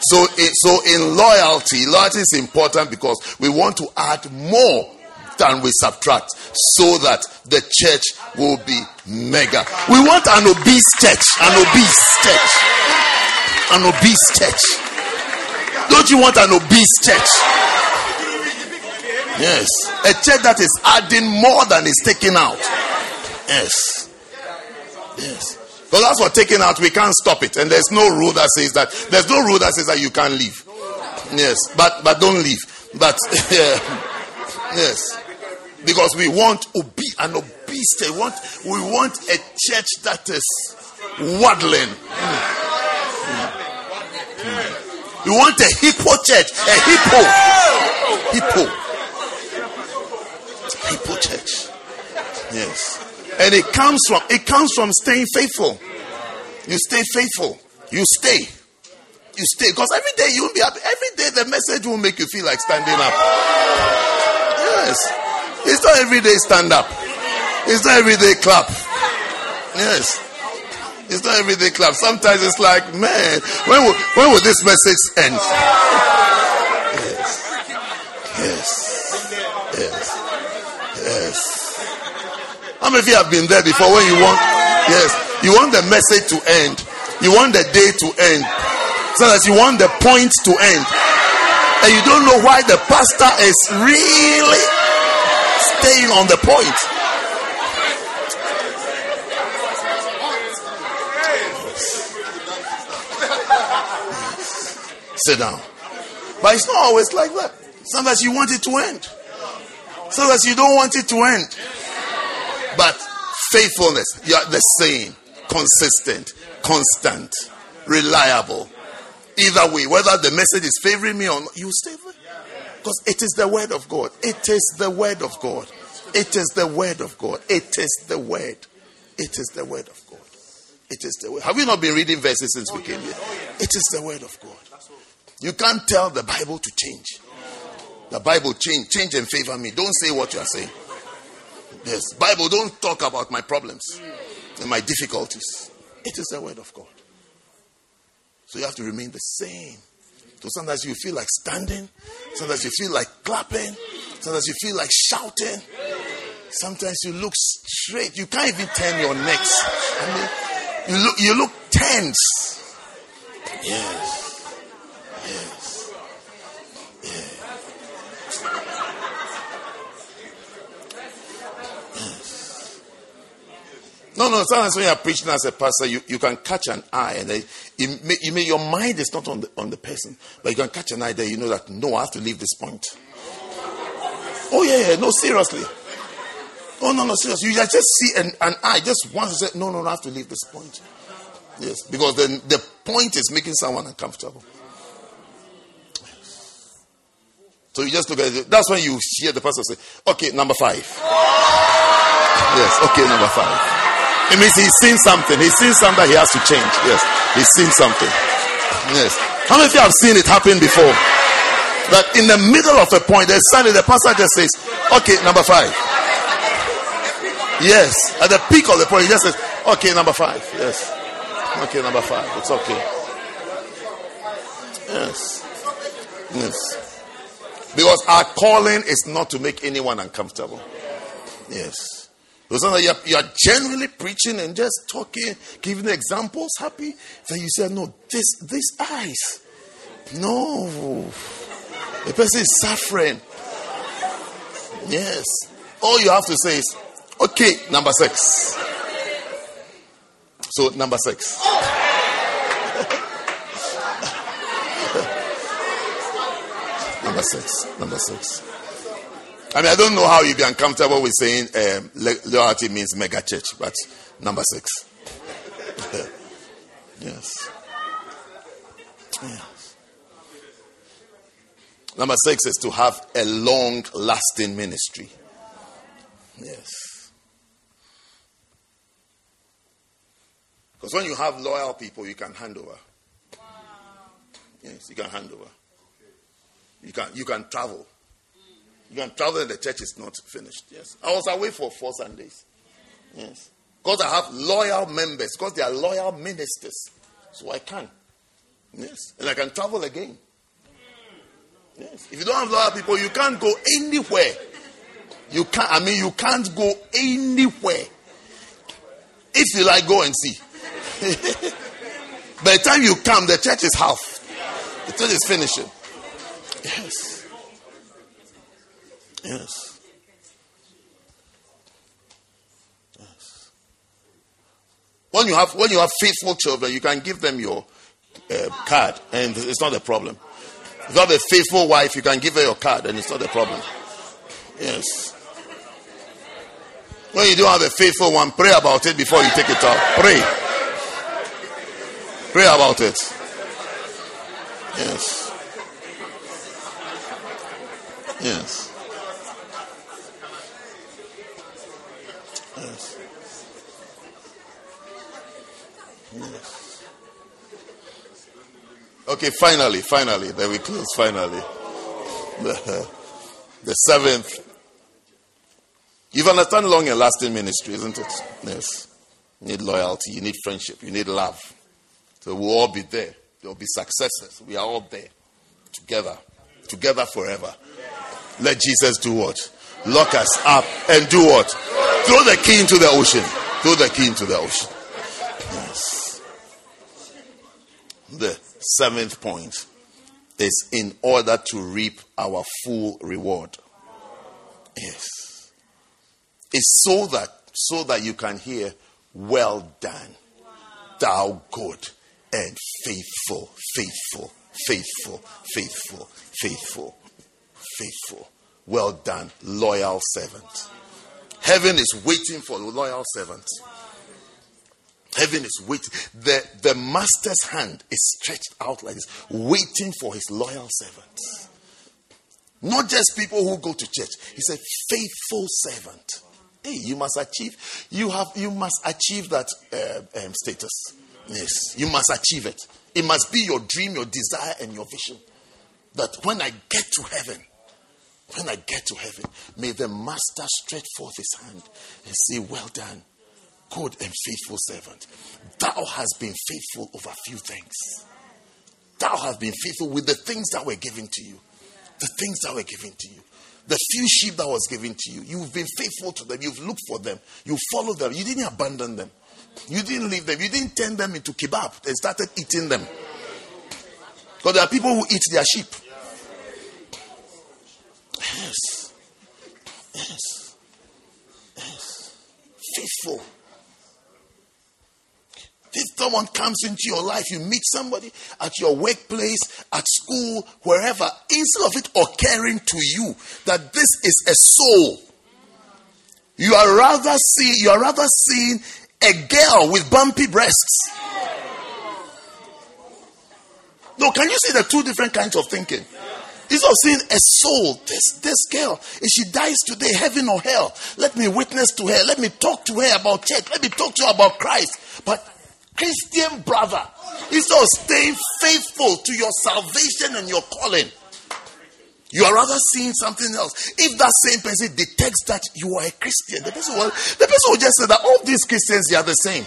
So, so in loyalty, loyalty is important because we want to add more than we subtract so that the church will be mega. We want an obese church, an obese church, an obese church. Don't you want an obese church? Yes, a church that is adding more than is taking out. Yes, yes. Because that's what taking out, we can't stop it, and there's no rule that says that. There's no rule that says that you can't leave. Yes, but but don't leave. But [LAUGHS] yeah, yes because we want obe- an obese we want we want a church that is waddling mm. Mm. we want a hippo church a hippo hippo hippo church yes And it comes from it comes from staying faithful. You stay faithful. You stay. You stay. Because every day you'll be happy. Every day the message will make you feel like standing up. Yes. It's not every day stand up. It's not every day clap. Yes. It's not every day clap. Sometimes it's like, man, when will, when will this message end? Yes. Yes. Yes. Yes. How many of you have been there before when you want, yes, you want the message to end, you want the day to end, so that you want the point to end, and you don't know why the pastor is really staying on the point. Sit down. But it's not always like that. Sometimes you want it to end. Sometimes you don't want it to end. But faithfulness, you are the same, consistent, constant, reliable. Either way, whether the message is favoring me or not, you stay. Because it is the word of God. It is the word of God. It is the word of God. It is the word. It is the word of God. It is the word. Have you not been reading verses since we came here? It is the word of God. You can't tell the Bible to change. The Bible change, change and favor me. Don't say what you are saying. Yes, Bible don't talk about my problems and my difficulties. It is the word of God. So you have to remain the same. So sometimes you feel like standing, sometimes you feel like clapping, sometimes you feel like shouting. Sometimes you look straight. You can't even turn your necks. I mean, you look you look tense. Yes. Yes. No, no. Sometimes when you're preaching as a pastor, you, you can catch an eye, and may, you may, your mind is not on the on the person, but you can catch an eye there. You know that no, I have to leave this point. Oh yeah, yeah. No, seriously. Oh no, no, seriously. You just see an, an eye just once. You say, no, no, no, I have to leave this point. Yes, because then the point is making someone uncomfortable. So you just look at it. That's when you hear the pastor say, okay, number five. Yes, okay, number five. It means he's seen something. He's seen something he has to change. Yes, he's seen something. Yes. How many of you have seen it happen before? That in the middle of a point, there's suddenly the pastor just says, okay, number five. Yes. At the peak of the point, he just says, okay, number five. Yes. Okay, number five. It's okay. Yes. Yes. Because our calling is not to make anyone uncomfortable. Yes. Because you're, you're generally preaching and just talking, giving examples, happy. Then you say, no, this, this eyes. No. The person is suffering. Yes. All you have to say is, okay, number six. So, number six. [LAUGHS] Number six. Number six. I mean, I don't know how you'd be uncomfortable with saying um, loyalty means mega church, but number six. [LAUGHS] yes. Yes. Number six is to have a long lasting ministry. Yes. Because when you have loyal people, you can hand over. Yes, you can hand over. You can you can travel. You can travel and the church is not finished. Yes. I was away for four Sundays. Yes. Because I have loyal members, because they are loyal ministers. So I can. Yes. And I can travel again. Yes. If you don't have loyal people, you can't go anywhere. You can't I mean you can't go anywhere. If you like, go and see. [LAUGHS] By the time you come, the church is half. The church is finishing. Yes. Yes. Yes. When you have when you have faithful children, you can give them your uh, card, and it's not a problem. If you have a faithful wife, you can give her your card, and it's not a problem. Yes. When you don't have a faithful one, pray about it before you take it out. Pray. Pray about it. Yes. Yes. Yes. Okay, finally, finally, then we close. Finally. [LAUGHS] The, seventh. You've understand long and lasting ministry, isn't it? Yes. You need loyalty, you need friendship, you need love. So we'll all be there. There'll be successes. We are all there. Together. Together forever. Let Jesus do what? Lock us up and do what? Throw the key into the ocean. Throw the key into the ocean. The seventh point is in order to reap our full reward. Yes. It's so that so that you can hear, well done, thou good and faithful, faithful, faithful, faithful, faithful, faithful. Well done, loyal servant. Heaven is waiting for loyal servants. Heaven is waiting. The, the master's hand is stretched out like this, waiting for his loyal servants. Not just people who go to church. He said, faithful servant. Hey, you must achieve. You have. You must achieve that uh, um, status. Yes, you must achieve it. It must be your dream, your desire, and your vision. That when I get to heaven, when I get to heaven, may the master stretch forth his hand and say, Well done, good and faithful servant. Thou hast been faithful over few things. Thou hast been faithful with the things that were given to you. The things that were given to you. The few sheep that was given to you. You've been faithful to them. You've looked for them. You followed them. You didn't abandon them. You didn't leave them. You didn't turn them into kebab and started eating them. Because there are people who eat their sheep. Yes. Yes. Yes. Faithful. If someone comes into your life, you meet somebody at your workplace, at school, wherever, instead of it occurring to you that this is a soul, you are rather see you are rather seeing a girl with bumpy breasts. No, can you see the two different kinds of thinking? Instead of seeing a soul, this, this girl, if she dies today, heaven or hell, let me witness to her. Let me talk to her about church. Let me talk to her about Christ. But Christian brother, instead of staying faithful to your salvation and your calling, you are rather seeing something else. If that same person detects that you are a Christian, the person will, the person will just say that all these Christians they are the same.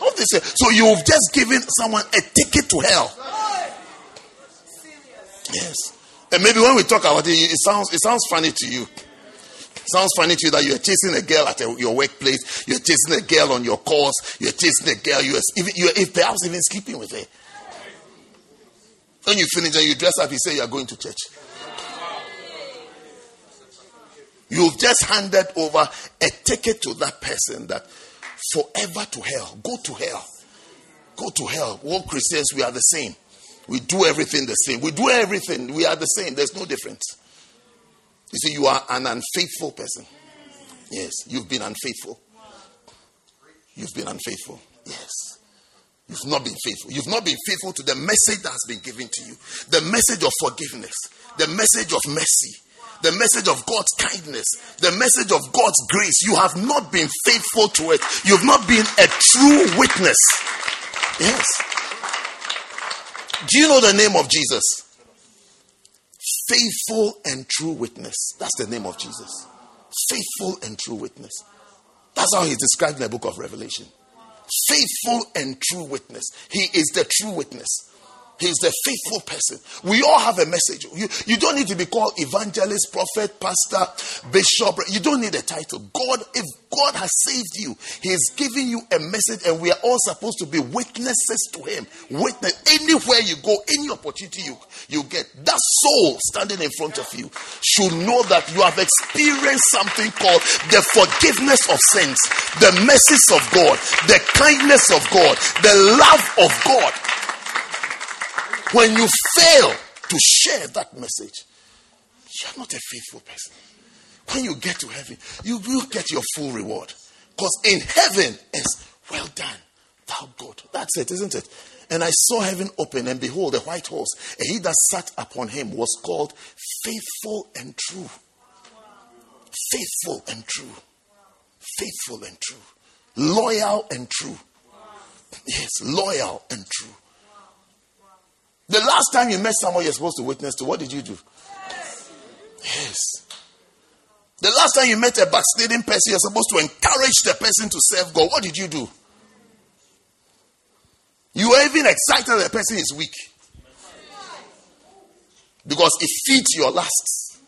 All this, so you've just given someone a ticket to hell. Yes. And maybe when we talk about it, it sounds it sounds funny to you. Sounds funny to you that you're chasing a girl at a, your workplace, you're chasing a girl on your course, you're chasing a girl, you're even you're if perhaps even sleeping with her. When you finish and you dress up, you say you are going to church. You've just handed over a ticket to that person that forever to hell. Go to hell. Go to hell. All Christians, we are the same. We do everything the same. We do everything. We are the same. There's no difference. You see, you are an unfaithful person. Yes, you've been unfaithful. You've been unfaithful. Yes. You've not been faithful. You've not been faithful to the message that has been given to you the message of forgiveness, the message of mercy, the message of God's kindness, the message of God's grace. You have not been faithful to it. You've not been a true witness. Yes. Do you know the name of Jesus? Faithful and true witness. That's the name of Jesus. Faithful and true witness. That's how he's described in the book of Revelation. Faithful and true witness. He is the true witness. He's the faithful person. We all have a message. You, you don't need to be called evangelist, prophet, pastor, bishop. You don't need a title. God, if God has saved you, He is giving you a message, and we are all supposed to be witnesses to Him. Witness anywhere you go, any opportunity you, you get, that soul standing in front of you should know that you have experienced something called the forgiveness of sins, the mercies of God, the kindness of God, the love of God. When you fail to share that message, you're not a faithful person. When you get to heaven, you will get your full reward. Because in heaven is well done, thou God. That's it, isn't it? And I saw heaven open, and behold, a white horse, and he that sat upon him was called faithful and true. Faithful and true. Faithful and true. Loyal and true. Yes, loyal and true. The last time you met someone you're supposed to witness to, what did you do? Yes. The last time you met a backsliding person, you're supposed to encourage the person to serve God. What did you do? You were even excited that the person is weak. Because it feeds your lusts.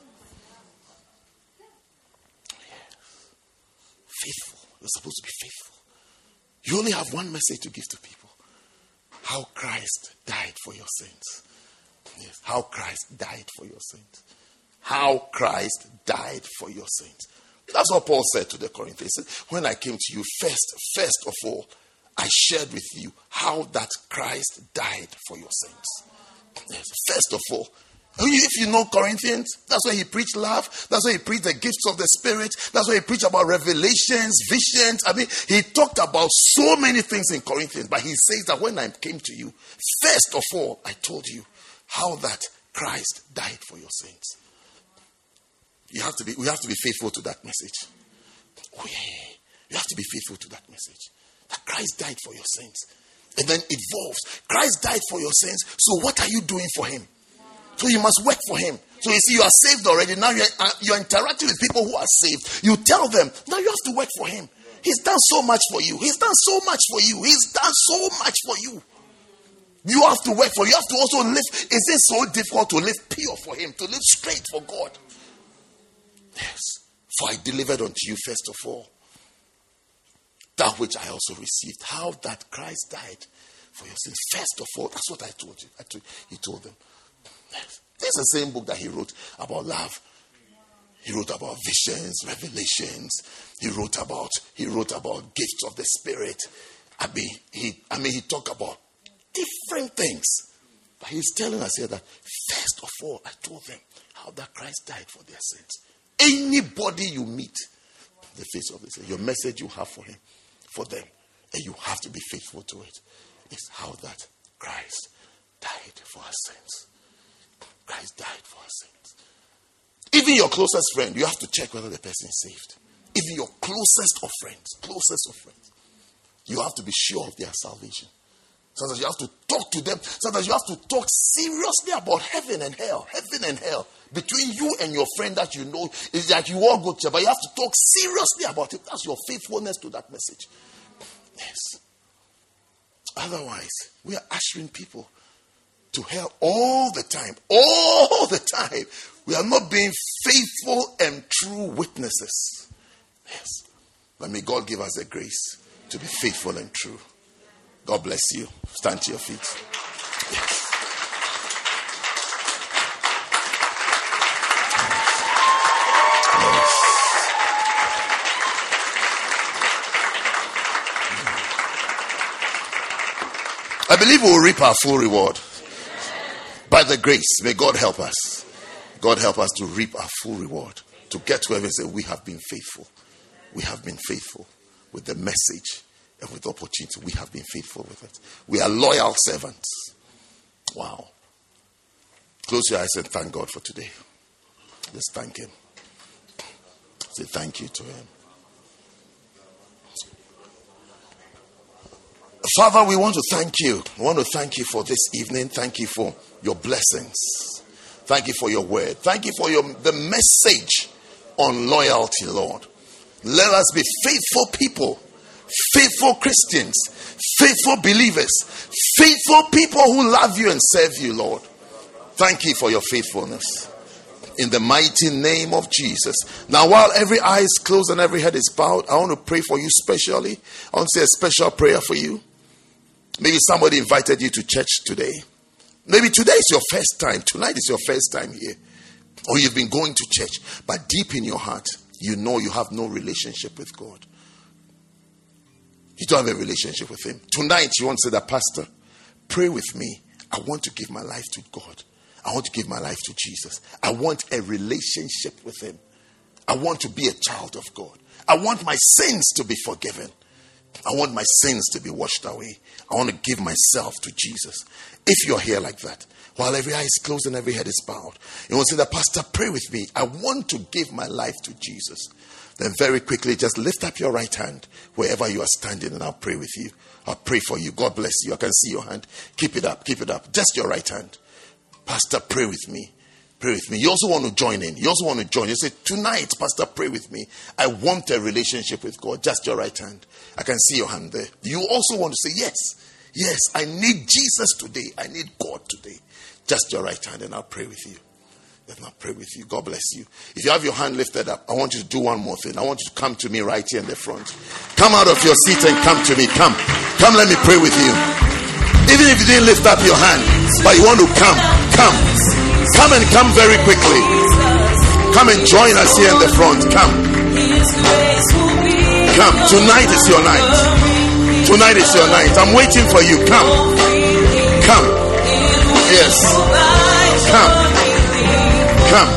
Faithful. You're supposed to be faithful. You only have one message to give to people how Christ died for your sins. Yes, how Christ died for your sins. How Christ died for your sins. That's what Paul said to the Corinthians. When I came to you, first, first of all, I shared with you how that Christ died for your sins. Yes, first of all, if you know Corinthians, that's why he preached love. That's why he preached the gifts of the Spirit. That's why he preached about revelations, visions. I mean, he talked about so many things in Corinthians, but he says that when I came to you, first of all, I told you how that Christ died for your sins. You have to be, we have to be faithful to that message. Oh. You have to be faithful to that message. That Christ died for your sins. And then it evolves. Christ died for your sins. So what are you doing for him? So you must work for him. So you see, you are saved already. Now you're, uh, you're interacting with people who are saved. You tell them, now you have to work for him. He's done so much for you. He's done so much for you. He's done so much for you. You have to work for. You have to also live. Is it so difficult to live pure for Him, to live straight for God? Yes. For I delivered unto you first of all that which I also received. How that Christ died for your sins. First of all, that's what I told you. I told, he told them. This is the same book that he wrote about love. He wrote about visions, revelations. He wrote about he wrote about gifts of the spirit. I mean, he I mean he talked about different things. But he's telling us here that first of all, I told them how that Christ died for their sins. Anybody you meet, the face of this, your message you have for him, for them, and you have to be faithful to it. Is how that Christ died for our sins. Christ died for our sins. Even your closest friend, you have to check whether the person is saved. Even your closest of friends, closest of friends, you have to be sure of their salvation. Sometimes you have to talk to them. Sometimes you have to talk seriously about heaven and hell. Heaven and hell. Between you and your friend that you know is that you all go to, but you have to talk seriously about it. That's your faithfulness to that message. Yes. Otherwise, we are ushering people to hell all the time. All the time. We are not being faithful and true witnesses. Yes. But may God give us the grace to be faithful and true. God bless you. Stand to your feet. Yes. I believe we'll reap our full reward. By the grace, may God help us. God help us to reap our full reward. To get to heaven and say, We have been faithful. We have been faithful with the message and with the opportunity. We have been faithful with it. We are loyal servants. Wow. Close your eyes and thank God for today. Just thank Him. Say thank you to Him. Father, we want to thank you. We want to thank you for this evening. Thank you for your blessings. Thank you for your word. Thank you for your the message on loyalty, Lord. Let us be faithful people, faithful Christians, faithful believers, faithful people who love you and serve you, Lord. Thank you for your faithfulness. In the mighty name of Jesus. Now, while every eye is closed and every head is bowed, I want to pray for you specially. I want to say a special prayer for you. Maybe somebody invited you to church today. Maybe today is your first time. Tonight is your first time here. Or you've been going to church, but deep in your heart, you know you have no relationship with God. You don't have a relationship with Him. Tonight, you want to say that, Pastor, pray with me. I want to give my life to God. I want to give my life to Jesus. I want a relationship with Him. I want to be a child of God. I want my sins to be forgiven. I want my sins to be washed away. I want to give myself to Jesus. If you're here like that, while every eye is closed and every head is bowed. You want to say that, Pastor, pray with me. I want to give my life to Jesus. Then, very quickly, just lift up your right hand wherever you are standing, and I'll pray with you. I'll pray for you. God bless you. I can see your hand. Keep it up. Keep it up. Just your right hand. Pastor, pray with me. Pray with me. You also want to join in. You also want to join. You say, Tonight, Pastor, pray with me. I want a relationship with God. Just your right hand. I can see your hand there. You also want to say, Yes, yes, I need Jesus today. I need God today. Just your right hand, and I'll pray with you. Let me pray with you. God bless you. If you have your hand lifted up, I want you to do one more thing. I want you to come to me right here in the front. Come out of your seat and come to me. Come. Come, let me pray with you. Even if you didn't lift up your hand, but you want to come, come. Come and come very quickly. Come and join us here in the front. Come. Come. Tonight is your night. Tonight is your night. I'm waiting for you. Come. Come. Yes. Come. Come.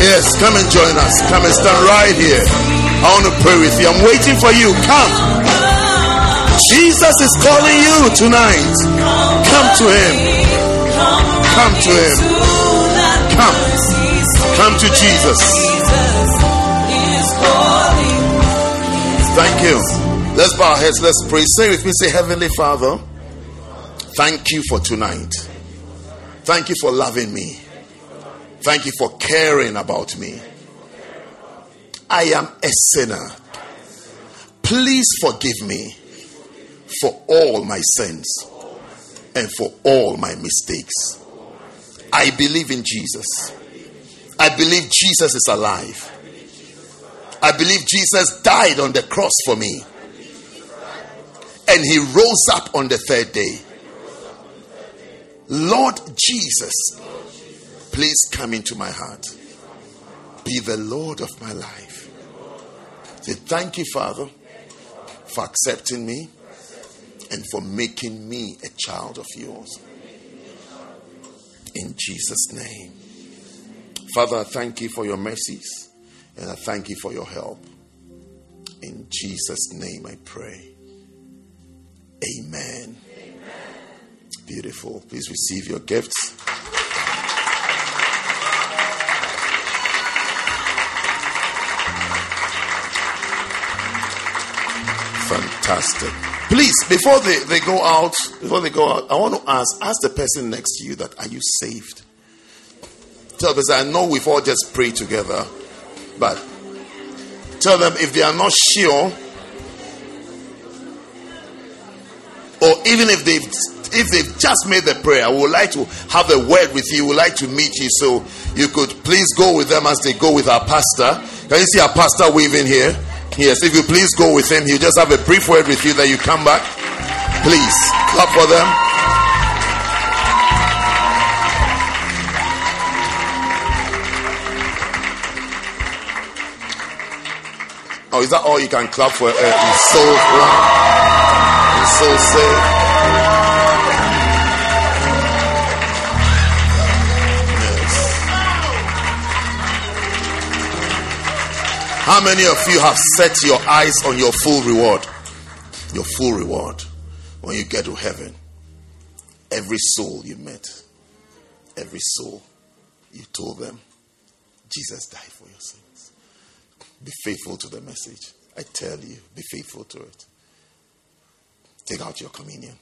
Yes, come and join us. Come and stand right here. I want to pray with you. I'm waiting for you. Come. Jesus is calling you tonight. Come to him. Come to him. Come. Come to Jesus. Thank you. Let's bow our heads. Let's pray. Say with me. Say, Heavenly Father, thank you for tonight. Thank you for loving me. Thank you for caring about me. I am a sinner. Please forgive me for all my sins and for all my mistakes. I believe in Jesus. I believe Jesus is alive. I believe Jesus died on the cross for me. And he rose up on the third day. Lord Jesus, please come into my heart. Be the Lord of my life. Say, thank you, Father, for accepting me and for making me a child of yours. In Jesus' name. Father, I thank you for your mercies and I thank you for your help. In Jesus' name I pray. Amen. Amen. Beautiful. Please receive your gifts. Fantastic. Please, before they, they go out, before they go out, I want to ask, ask the person next to you that are you saved? Tell them, I know we've all just prayed together, but tell them if they are not sure, or even if they've if they've just made the prayer, I would like to have a word with you, would like to meet you, so you could please go with them as they go with our pastor. Can you see our pastor waving here? Yes, if you please go with him, he'll just have a brief word with you that you come back. Please clap for them. Oh, is that all you can clap for? Uh, soul, soul saved. How many of you have set your eyes on your full reward? Your full reward when you get to heaven. Every soul you met, every soul you told them, Jesus died for your sins. Be faithful to the message. I tell you, be faithful to it. Take out your communion.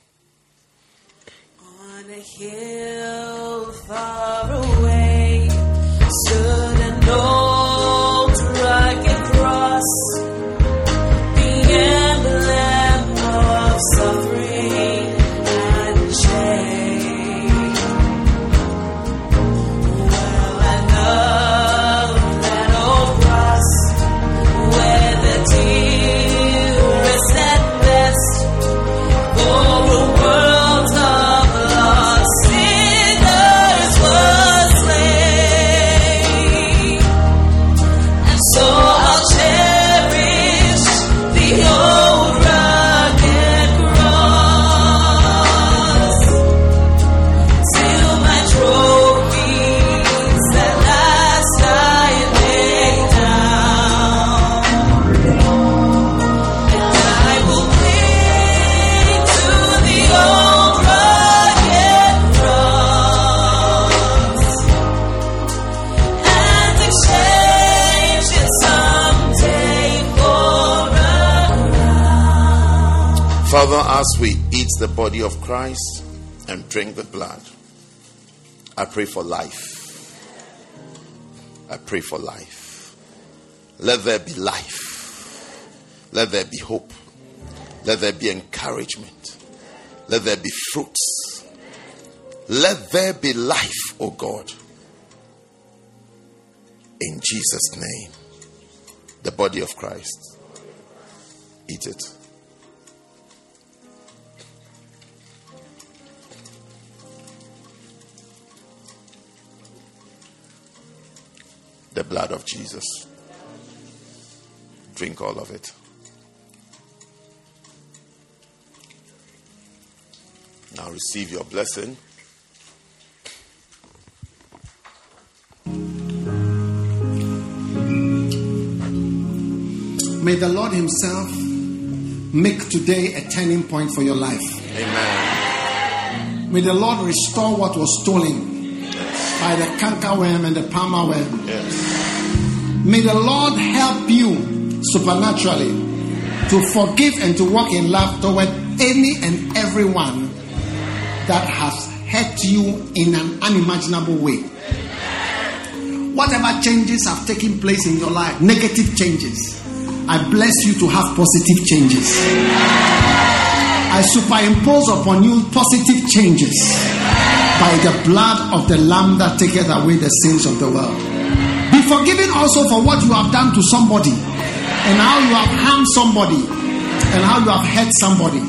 On a hill far away stood an old cross, as we eat the body of Christ and drink the blood, I pray for life. I pray for life. Let there be life. Let there be hope. Let there be encouragement. Let there be fruits. Let there be life, O oh God. In Jesus' name, the body of Christ. Eat it. The blood of Jesus. Drink all of it. Now receive your blessing. May the Lord Himself make today a turning point for your life. Amen. May the Lord restore what was stolen. By the cankerworm and the palmer worm. Yes. May the Lord help you supernaturally to forgive and to walk in love toward any and everyone that has hurt you in an unimaginable way. Whatever changes have taken place in your life, negative changes, I bless you to have positive changes. I superimpose upon you positive changes by the blood of the Lamb that taketh away the sins of the world. Be forgiven also for what you have done to somebody and how you have harmed somebody and how you have hurt somebody.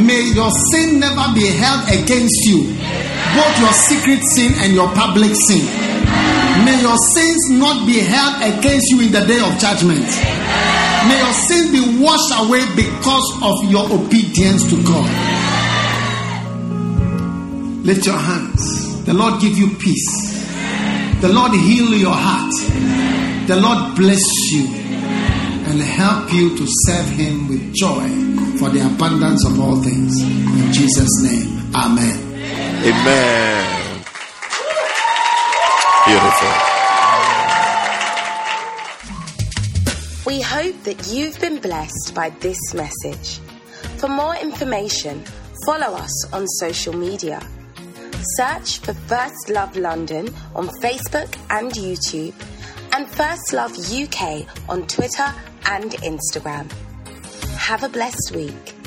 May your sin never be held against you, both your secret sin and your public sin. May your sins not be held against you in the day of judgment. May your sins be washed away because of your obedience to God. Lift your hands. The Lord give you peace. The Lord heal your heart. The Lord bless you and help you to serve Him with joy for the abundance of all things. In Jesus' name, Amen. Amen. Beautiful. We hope that you've been blessed by this message. For more information, follow us on social media. Search for First Love London on Facebook and YouTube, and First Love UK on Twitter and Instagram. Have a blessed week.